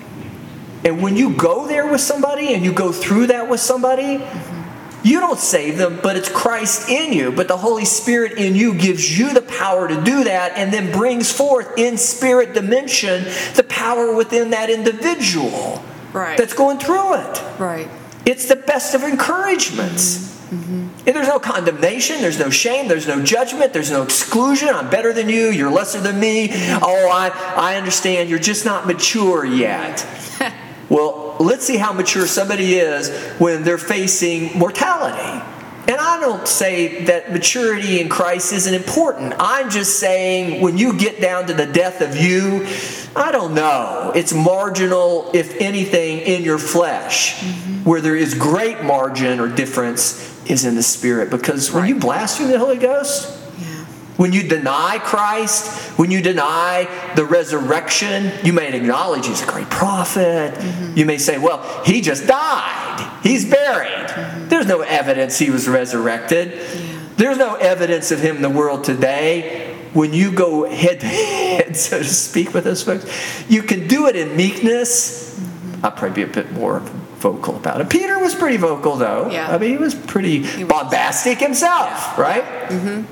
And when you go there with somebody and you go through that with somebody, mm-hmm. You don't save them, but it's Christ in you. But the Holy Spirit in you gives you the power to do that and then brings forth in spirit dimension the power within that individual Right. that's going through it. Right. It's the best of encouragements. Mm-hmm. Mm-hmm. And there's no condemnation, there's no shame, there's no judgment, there's no exclusion. I'm better than you, you're lesser than me. Oh, I, I understand, you're just not mature yet. well, let's see how mature somebody is when they're facing mortality. And I don't say that maturity in Christ isn't important. I'm just saying when you get down to the death of you, I don't know. It's marginal, if anything, in your flesh. Mm-hmm. Where there is great margin or difference is in the spirit. Because when Right. you blaspheme the Holy Ghost. When you deny Christ, when you deny the resurrection, you may acknowledge he's a great prophet. Mm-hmm. You may say, well, he just died, he's buried. Mm-hmm. There's no evidence he was resurrected. There's no evidence of him in the world today. When you go head to head, so to speak, with those folks, you can do it in meekness. Mm-hmm. I'll probably be a bit more vocal about it. Peter was pretty vocal, though. Yeah. I mean, he was pretty was. bombastic himself, Yeah. right?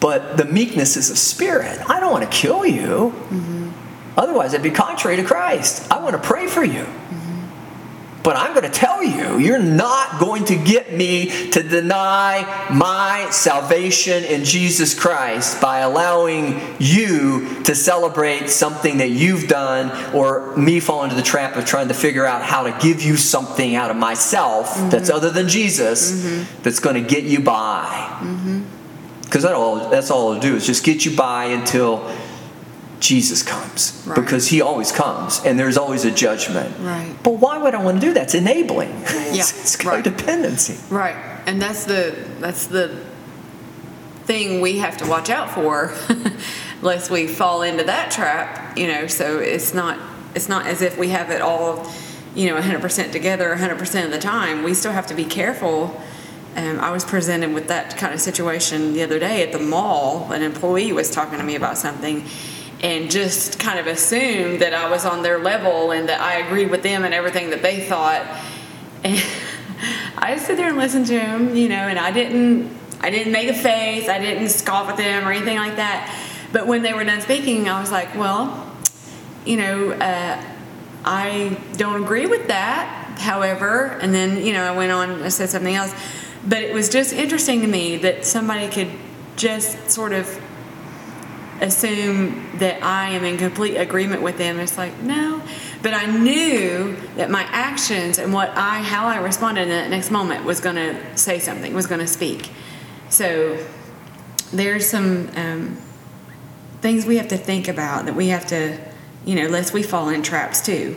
But the meekness is of spirit. I don't want to kill you. Mm-hmm. Otherwise, it'd be contrary to Christ. I want to pray for you. Mm-hmm. But I'm going to tell you, you're not going to get me to deny my salvation in Jesus Christ by allowing you to celebrate something that you've done or me fall into the trap of trying to figure out how to give you something out of myself that's mm-hmm. other than Jesus that's going to get you by. Because that all, that's all it'll do is just get you by until Jesus comes. Right. Because he always comes and there's always a judgment. Right. But why would I want to do that? It's enabling. Yeah, it's, it's right. codependency. Right, and that's the that's the thing we have to watch out for, lest we fall into that trap. You know, so it's not it's not as if we have it all, you know, 100% together 100% of the time. We still have to be careful. Um, I was presented with that kind of situation the other day at the mall. An employee was talking to me about something. And just kind of assumed that I was on their level and that I agreed with them and everything that they thought. And I just sit there and listen to him, you know, and I didn't, I didn't make a face, I didn't scoff at them or anything like that. But when they were done speaking, I was like, well, you know, uh, I don't agree with that. However, and then you know, I went on, and said something else, but it was just interesting to me that somebody could just sort of assume that I am in complete agreement with them. It's like, no. But I knew that my actions and what I how I responded in that next moment was gonna say something, was gonna speak. So there's some um, things we have to think about that we have to, you know, lest we fall in traps too.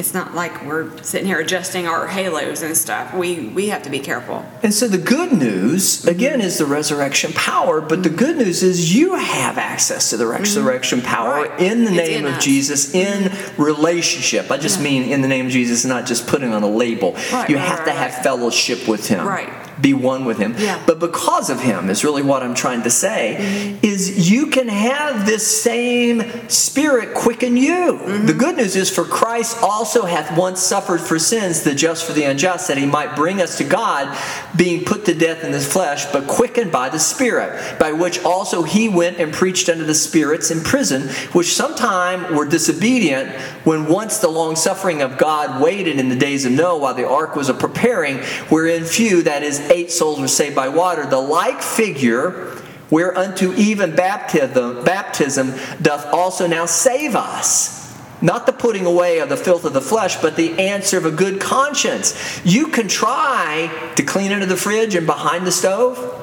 It's not like we're sitting here adjusting our halos and stuff. We we have to be careful. And so the good news, again, is the resurrection power, but the good news is you have access to the mm-hmm. resurrection power Right. in the It's name in of us. Jesus, in relationship. I just Yeah. mean in the name of Jesus, not just putting on a label. Right, you right, have to have fellowship with Him. Right. Be one with Him. Yeah. But because of Him, is really what I'm trying to say, Mm-hmm. is you can have this same Spirit quicken you. Mm-hmm. The good news is, for Christ also hath once suffered for sins, the just for the unjust, that He might bring us to God, being put to death in the flesh, but quickened by the Spirit, by which also He went and preached unto the spirits in prison, which sometime were disobedient, when once the long suffering of God waited in the days of Noah while the ark was a preparing, wherein few, that is, eight souls were saved by water. The like figure, whereunto even baptism, baptism doth also now save us. Not the putting away of the filth of the flesh, but the answer of a good conscience. You can try to clean under the fridge and behind the stove,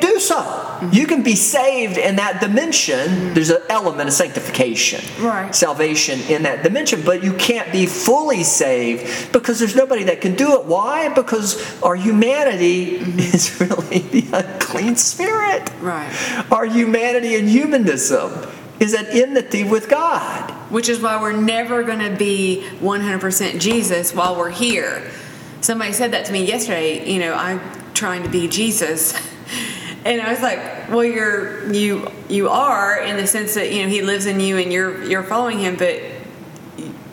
do so. Mm-hmm. You can be saved in that dimension. Mm-hmm. There's an element of sanctification, Right. salvation in that dimension, but you can't be fully saved because there's nobody that can do it. Why? Because our humanity mm-hmm. is really the unclean spirit. Right. Our humanity and humanism is at enmity with God. Which is why we're never going to be 100% Jesus while we're here. Somebody said that to me yesterday. You know, I'm trying to be Jesus, and I was like, "Well, you're you you are in the sense that you know He lives in you and you're you're following Him, but."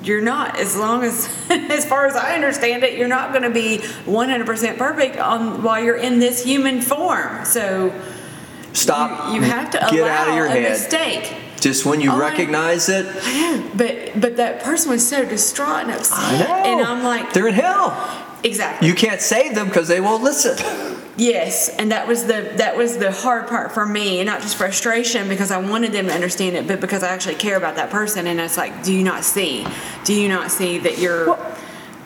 You're not, as long as, as far as I understand it, you're not going to be 100% perfect on while you're in this human form. So Stop. you, you have to Get out of your head. mistake. Just when you Oh, I- recognize it, I know, but but that person was so distraught and upset, I know. and I'm like, they're in hell. exactly. You can't save them because they won't listen. Yes, and that was the that was the hard part for me, and not just frustration because I wanted them to understand it, but because I actually care about that person. And it's like, do you not see? Do you not see that you're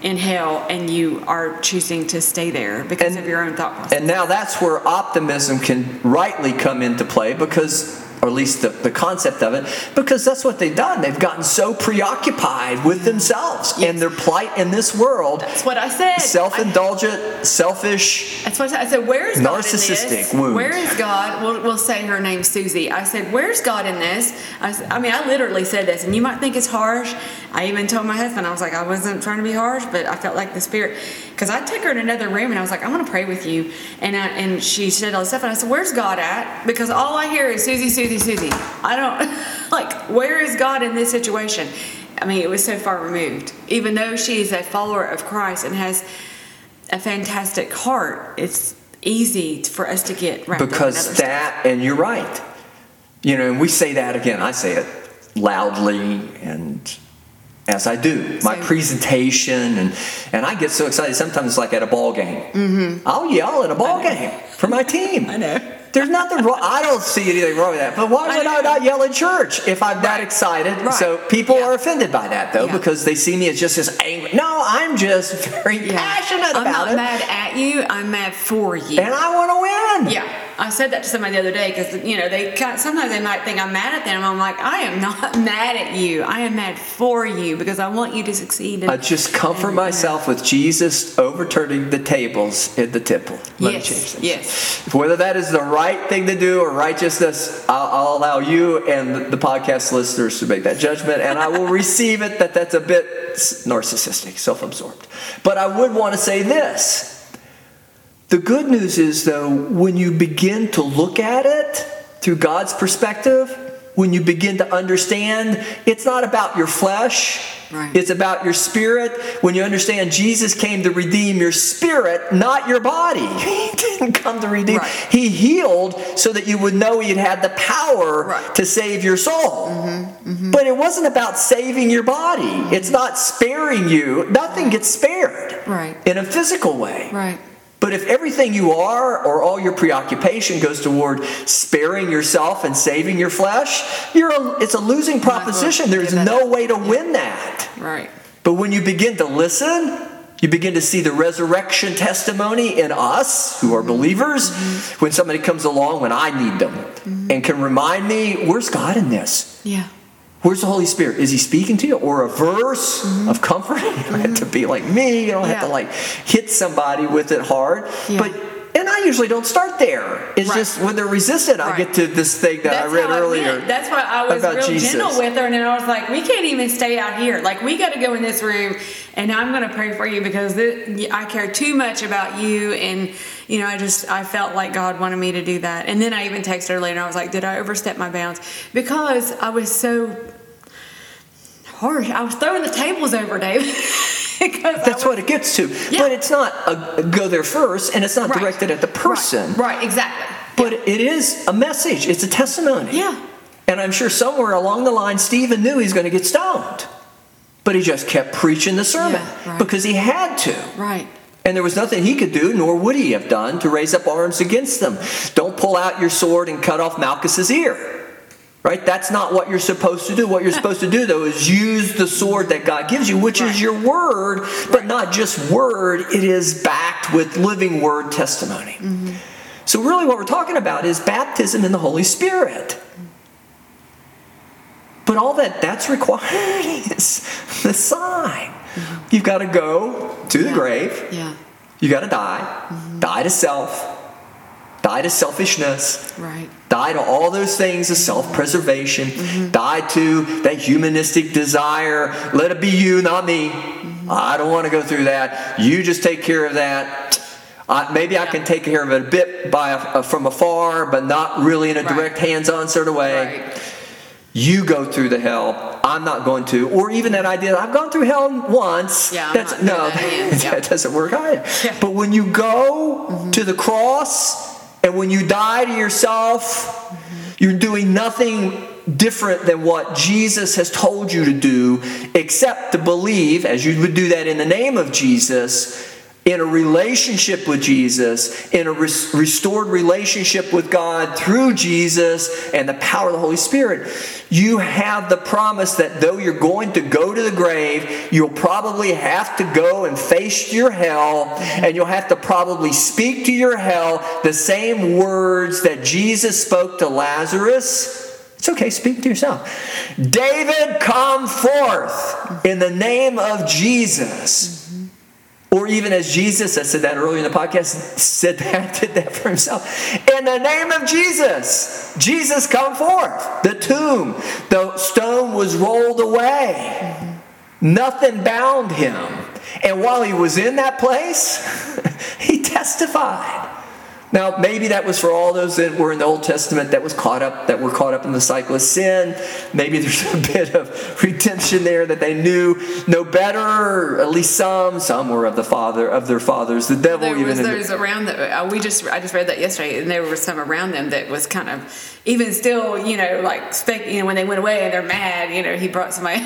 in hell and you are choosing to stay there because And- of your own thought process? And now that's where optimism can rightly come into play because, or at least the, the concept of it, because that's what they've done. They've gotten so preoccupied with themselves and their plight in this world, That's what I said. self indulgent, selfish. That's what I said. I said, where is God in Narcissistic wound. Where is God? We'll, we'll say her name's Susie. I said, where's God in this? I mean, I literally said this, and you might think it's harsh. I even told my husband, I was like, I wasn't trying to be harsh, but I felt like the Spirit, because I took her in another room, and I was like, I'm going to pray with you. And I, and she said all this stuff, and I said, where's God at? Because all I hear is Susie, Susie, Susie. I don't, like, where is God in this situation? I mean, it was so far removed. Even though she is a follower of Christ and has a fantastic heart. It's easy for us to get wrapped because that and you're right you know and we say that again i say it loudly and as i do my So- presentation and and i get so excited sometimes it's like at a ball game mm-hmm. i'll yell at a ball game for my team I know. There's nothing wrong i don't see anything wrong with that but why would i, know. not yell in church if i'm that excited Right. so people Yeah. are offended by that though Yeah. because they see me as just as angry no i'm just very Yeah. passionate I'm about not mad at you. I'm mad for you. and i want to win yeah, I said that to somebody the other day because you know they sometimes they might think I'm mad at them. I'm like, I am not mad at you. I am mad for you because I want you to succeed. And, I just comfort and, myself with Jesus overturning the tables in the temple. Let Yes, change yes. Whether that is the right thing to do or righteousness, I'll, I'll allow you and the podcast listeners to make that judgment, and I will receive it that that's a bit narcissistic, self absorbed. But I would want to say this. The good news is, though, when you begin to look at it through God's perspective, when you begin to understand it's not about your flesh, Right. it's about your spirit. When you understand Jesus came to redeem your spirit, not your body. He didn't come to redeem. Right. He healed so that you would know He had the power Right. Mm-hmm, to save your soul. But it wasn't about saving your body. It's not sparing you. Nothing gets spared in a physical way. Right. But if everything you are or all your preoccupation goes toward sparing yourself and saving your flesh, you're a, it's a losing proposition. There's no way to win that. Right. But when you begin to listen, you begin to see the resurrection testimony in us who are believers when somebody comes along when I need them and can remind me, where's God in this? Yeah. Where's the Holy Spirit? Is He speaking to you? Or a verse mm-hmm. of comfort? You don't have to be like me. You don't have to like hit somebody with it hard. Yeah. But and I usually don't start there. It's Right. just when they're resistant, I get to this thing that That's I read earlier. went. That's why I was real Jesus. gentle with her, and then I was like, "We can't even stay out here. Like, we got to go in this room, and I'm going to pray for you because thi- I care too much about you." And you know, I just I felt like God wanted me to do that. And then I even texted her later. I was like, "Did I overstep my bounds?" Because I was so harsh. I was throwing the tables over, David. That's what it gets to. Yeah. But it's not a, go there first, and it's not Right. directed at the person. Right, right exactly. But it is a message. It's a testimony. Yeah. And I'm sure somewhere along the line, Stephen knew he's going to get stoned. But he just kept preaching the sermon Yeah, right. because he had to. Right. And there was nothing he could do, nor would he have done, to raise up arms against them. Don't pull out your sword and cut off Malchus's ear. Right? That's not what you're supposed to do. What you're supposed to do, though, is use the sword that God gives you, which Right. is your word, but not just word, it is backed with living word testimony. Mm-hmm. So, really, what we're talking about is baptism in the Holy Spirit. But all that that's required is the sign. You've got to go to the Mm-hmm. Yeah. grave. Yeah. You got to die. Die to self. Die to selfishness. Right. Die to all those things of self preservation. Mm-hmm. Die to that humanistic desire. Let it be you, not me. Mm-hmm. I don't want to go through that. You just take care of that. I, maybe I can take care of it a bit by uh, from afar, but not really in a Right. direct, hands-on sort of way. Right. You go through the hell. I'm not going to. Or even that idea. I've gone through hell once. Yeah, That's no. that. Yeah. that doesn't work either. Yeah. But when you go to the cross and when you die to yourself, you're doing nothing different than what Jesus has told you to do, except to believe, as you would do that in the name of Jesus, in a relationship with Jesus, in a res- restored relationship with God through Jesus and the power of the Holy Spirit, you have the promise that though you're going to go to the grave, you'll probably have to go and face your hell, and you'll have to probably speak to your hell the same words that Jesus spoke to Lazarus. It's okay, speak to yourself. David, come forth in the name of Jesus. Or even as Jesus, I said that earlier in the podcast, said that, did that for himself. In the name of Jesus, Jesus come forth. The tomb, the stone was rolled away. Nothing bound him. And while he was in that place, he testified. Now, maybe that was for all those that were in the Old Testament that was caught up, that were caught up in the cycle of sin. Maybe there's a bit of redemption there that they knew no better. At least some, some were of the father of their fathers. The devil There even. was in the- around that uh, we just I just read that yesterday, and there were some around them that was kind of even still, you know, like spec, you know, when they went away and they're mad, you know, he brought somebody.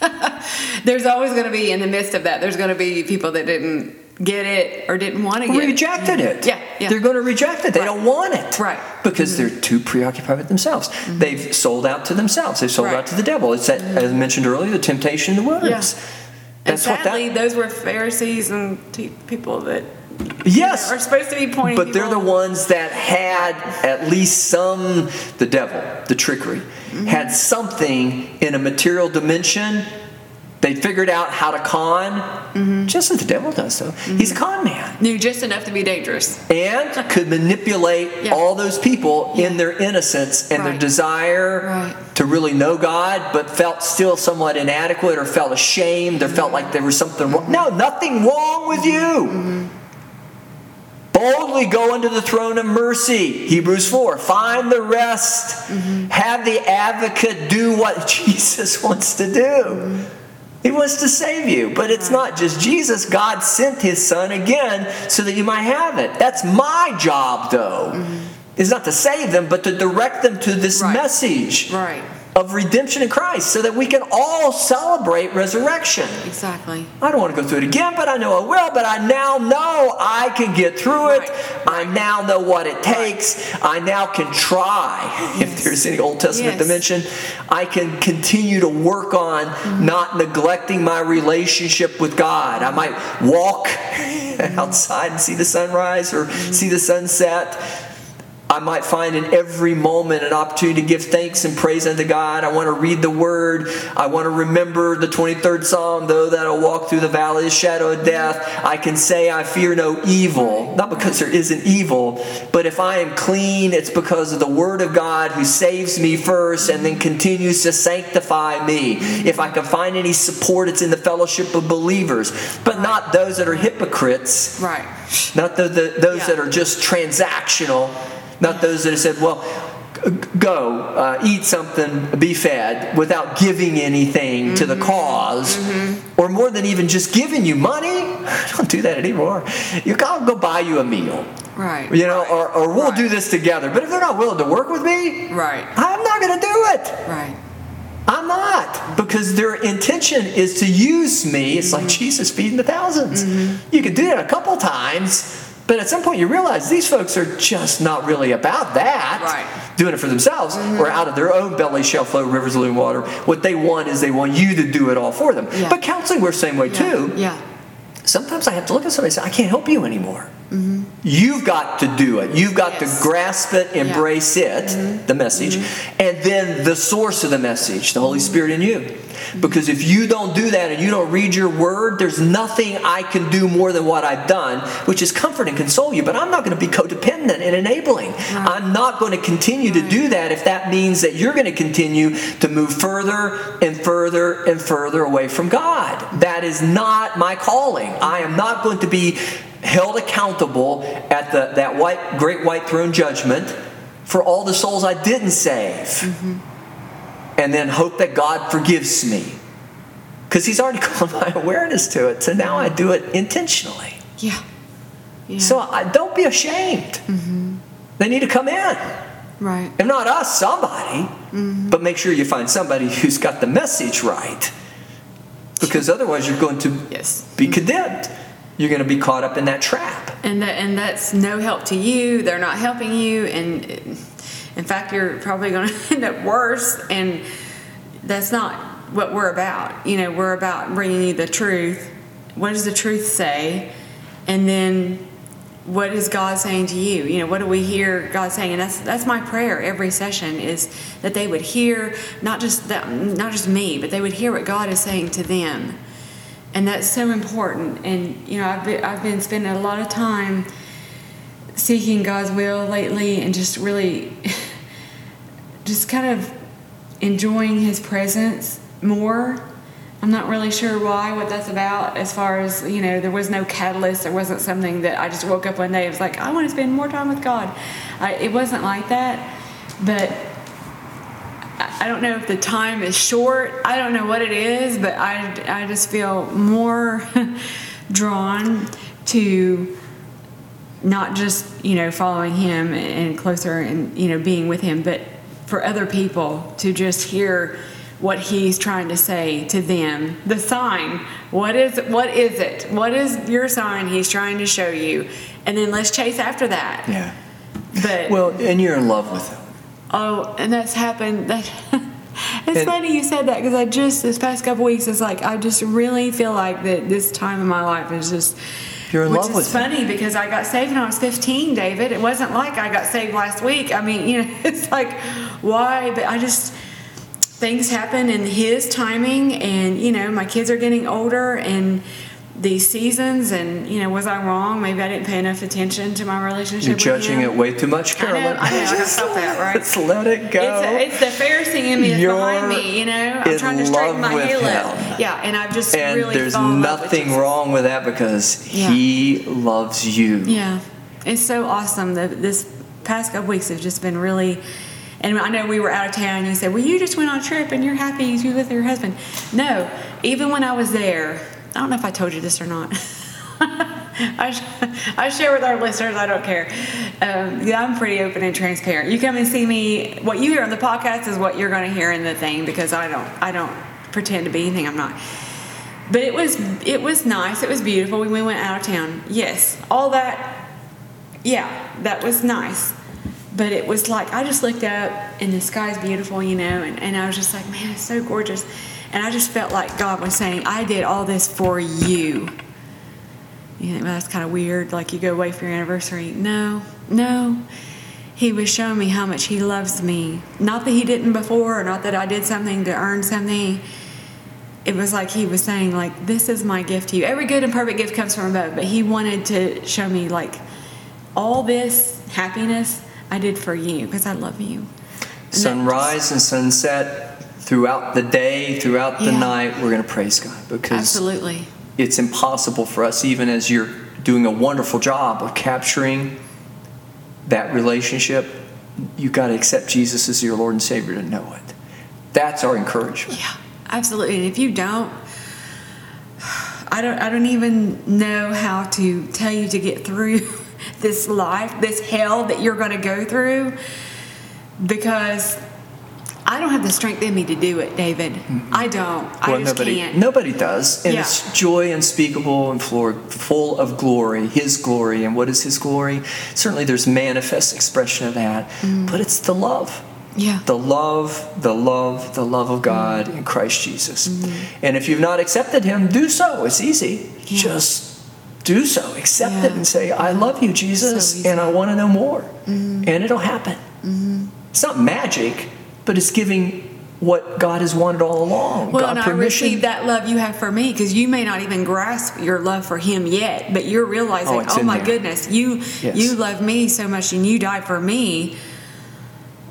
there's always going to be in the midst of that. There's going to be people that didn't get it or didn't want to get it. rejected it. Yeah, yeah. They're going to reject it. They Right. don't want it. Right. Mm-hmm. Because they're too preoccupied with themselves. They've sold out to themselves. They've sold Right. Mm-hmm. out to the devil. It's that, as mentioned earlier, the temptation in the wilderness. And That's what sadly, that. those were Pharisees and te- people that Yes. are supposed to be pointing. But they're the ones that had at least some, the devil, the trickery, Mm-hmm. had something in a material dimension. They figured out how to con, Mm-hmm. just as the devil does, though. Mm-hmm. He's a con man. knew just enough to be dangerous. and could manipulate Yeah. all those people in their innocence and their desire Right. to really know God, but felt still somewhat inadequate or felt ashamed or felt mm-hmm. like there was something wrong. Mm-hmm. No, nothing wrong with you. Boldly go unto the throne of mercy. Hebrews 4. Find the rest. Have the advocate do what Jesus wants to do. He wants to save you, but it's not just Jesus. God sent his son again so that you might have it. That's my job, though. Mm-hmm. Is not to save them, but to direct them to this Right. message Right. Of redemption in Christ so that we can all celebrate resurrection. Exactly. I don't want to go through it again, but I know I will. But I now know I can get through it. Right. I now know what it takes. I now can try, if there's any Old Testament Yes. dimension. I can continue to work on Mm-hmm. not neglecting my relationship with God. I might walk Mm-hmm. outside and see the sunrise or see the sunset. I might find in every moment an opportunity to give thanks and praise unto God. I want to read the Word. I want to remember the 23rd Psalm, though that I'll walk through the valley of the shadow of death. I can say I fear no evil, not because there isn't evil, but if I am clean, it's because of the Word of God who saves me first and then continues to sanctify me. If I can find any support, it's in the fellowship of believers, but not those that are hypocrites. Right. Not the, the, those Yeah. that are just transactional, not those that have said, well, go, uh, eat something, be fed, without giving anything to the Mm-hmm. cause, or more than even just giving you money. Don't do that anymore. You gotta go buy you a meal. Right. You know, right, or, or we'll right, do this together. But if they're not willing to work with me, Right. I'm not gonna do it. Right. Not because their intention is to use me. It's like Jesus feeding the 1000s mm-hmm. You can do that a couple times, but at some point you realize these folks are just not really about that. Right. Doing it for themselves mm-hmm. or out of their own belly shall flow rivers of living water. What they want is they want you to do it all for them. Yeah. But counseling works the same way Yeah. too. Yeah. Sometimes I have to look at somebody and say, I can't help you anymore. Mm-hmm. You've got to do it. You've got Yes. to grasp it, embrace it, mm-hmm. the message, mm-hmm. and then the source of the message, the Holy Spirit in you. Because if you don't do that and you don't read your word, there's nothing I can do more than what I've done, which is comfort and console you. But I'm not going to be codependent and enabling. I'm not going to continue to do that if that means that you're going to continue to move further and further and further away from God. That is not my calling. I am not going to be held accountable at the, that white, great white throne judgment for all the souls I didn't save. Mm-hmm. And then hope that God forgives me. Because He's already called my awareness to it. So now I do it intentionally. Yeah. Yeah. So I, don't be ashamed. Mm-hmm. They need to come in. right. If not us, somebody. Mm-hmm. But make sure you find somebody who's got the message right. Because otherwise you're going to Yes. be condemned. You're going to be caught up in that trap. and that and that's no help to you. They're not helping you, and in fact, you're probably going to end up worse. And that's not what we're about. You know, we're about bringing you the truth. What does the truth say? And then what is God saying to you? You know, what do we hear God saying? And that's that's my prayer every session is that they would hear not just that, not just me, but they would hear what God is saying to them, and that's so important. And you know, I've been, I've been spending a lot of time seeking God's will lately, and just really, just kind of enjoying His presence more. I'm not really sure why, what that's about, as far as, you know, there was no catalyst. There wasn't something that I just woke up one day and was like, I want to spend more time with God. I, it wasn't like that. But I don't know if the time is short. I don't know what it is, but I, I just feel more drawn to not just, you know, following Him and closer and, you know, being with Him, but for other people to just hear what he's trying to say to them the sign what is what is it what is your sign he's trying to show you and then let's chase after that Yeah. but Well, and you're in love with him. Oh and that's happened that it's And- funny you said that because i just this past couple weeks it's like i just really feel like that this time in my life is just You're in which love is with him. funny because I got saved when I was 15, David. It wasn't like I got saved last week. I mean, you know, it's like, why? But I just, things happen in His timing, and, you know, my kids are getting older, and these seasons, and, you know, was I wrong? Maybe I didn't pay enough attention to my relationship You're judging him. it way too much, I know, Carolyn. I know, I Just stop that, right? Let's let it go. It's, it's the Pharisee in me that's You're behind me, you know. I'm trying to straighten my halo. him. Yeah, and I've just and really there's in with nothing wrong with that because Yeah. he loves you. Yeah, it's so awesome. The, this past couple weeks have just been really. And I know we were out of town, and you said, "Well, you just went on a trip, and you're happy be with your husband." No, even when I was there, I don't know if I told you this or not. I, I share with our listeners. I don't care. Um, yeah, I'm pretty open and transparent. You come and see me. What you hear on the podcast is what you're going to hear in the thing because I don't. I don't pretend to be anything I'm not but it was it was nice it was beautiful we went out of town yes all that yeah that was nice but it was like i just looked up and the sky's beautiful you know and, and i was just like man it's so gorgeous and i just felt like god was saying i did all this for you. You think well, that's kind of weird like you go away for your anniversary. No no. He was showing me how much he loves me. Not that he didn't before or not that i did something to earn something. It was like he was saying like this is my gift to you. Every good and perfect gift comes from above but he wanted to show me like all this happiness i did for you because i love you. And Sunrise and sunset throughout the day, throughout the Yeah. night, we're going to praise God because absolutely it's impossible for us, even as you're doing a wonderful job of capturing that relationship, you've got to accept Jesus as your Lord and Savior to know it. That's our encouragement. yeah absolutely and if you don't i don't i don't even know how to tell you to get through this life this hell that you're going to go through because I don't have the strength in me to do it, David. Mm-hmm. I don't. I just nobody, can't. nobody does, and Yeah. it's joy unspeakable and full, of glory, His glory. And what is His glory? Certainly, there's manifest expression of that, mm. but it's the love, Yeah. the love, the love, the love of God mm. in Christ Jesus. Mm. And if you've not accepted Him, do so. It's easy. Yeah. Just do so. Accept it and say, "I love you, Jesus, easy. and I want to know more," and it'll happen. Mm-hmm. It's not magic, but it's giving. What God has wanted all along. Well, God and I permission. receive that love you have for me because you may not even grasp your love for Him yet, but you're realizing, Oh, oh, my there. goodness, you Yes. you love me so much and you died for me.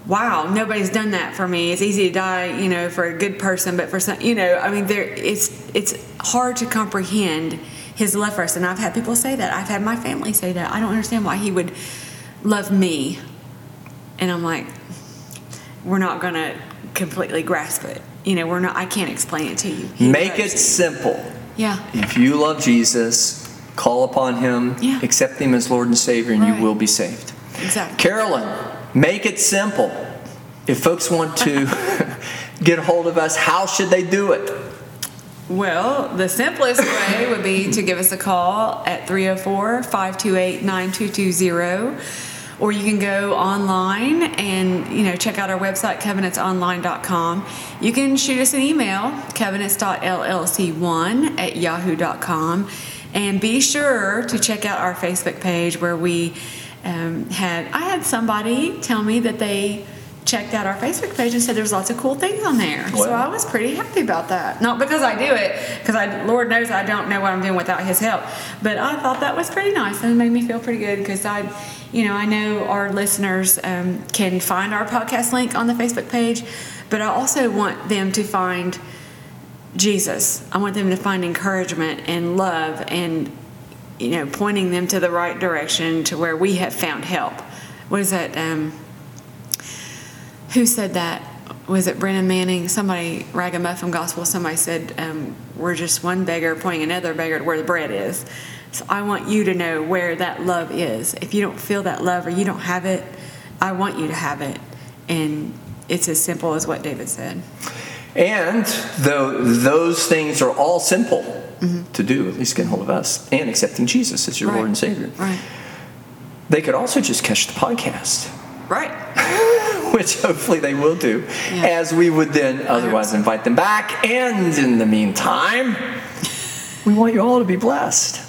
Wow, nobody's done that for me. It's easy to die, you know, for a good person, but for some, you know, I mean, there it's it's hard to comprehend His love for us. And I've had people say that. I've had my family say that. I don't understand why He would love me, and I'm like, we're not gonna completely grasp it. You know, we're not. I can't explain it to you. He Make it you. simple. Yeah. If you love Jesus, call upon him, Yeah. accept him as Lord and Savior, and Right. you will be saved. Exactly. Carolyn, make it simple. If folks want to get a hold of us, how should they do it? Well, the simplest way would be to give us a call at 304 528 9220. Or you can go online and you know check out our website covenantsonline.com. You can shoot us an email covenants.llc1 at yahoo.com and be sure to check out our Facebook page where we um, had I had somebody tell me that they checked out our Facebook page and said there's lots of cool things on there. So I was pretty happy about that. Not because I do it, because I Lord knows I don't know what I'm doing without His help. But I thought that was pretty nice and it made me feel pretty good because I, you know, I know our listeners um, can find our podcast link on the Facebook page, but I also want them to find Jesus. I want them to find encouragement and love and you know pointing them to the right direction to where we have found help. What is that? Um, who said that? Was it Brennan Manning? Somebody, Ragamuffin Gospel, somebody said, um, We're just one beggar pointing another beggar to where the bread is. So I want you to know where that love is. If you don't feel that love or you don't have it, I want you to have it. And it's as simple as what David said. And though those things are all simple to do, at least get hold of us, and accepting Jesus as your Lord and Savior, Right. they could also just catch the podcast, Right. which hopefully they will do, Yeah. as we would then otherwise invite them back. And in the meantime, we want you all to be blessed.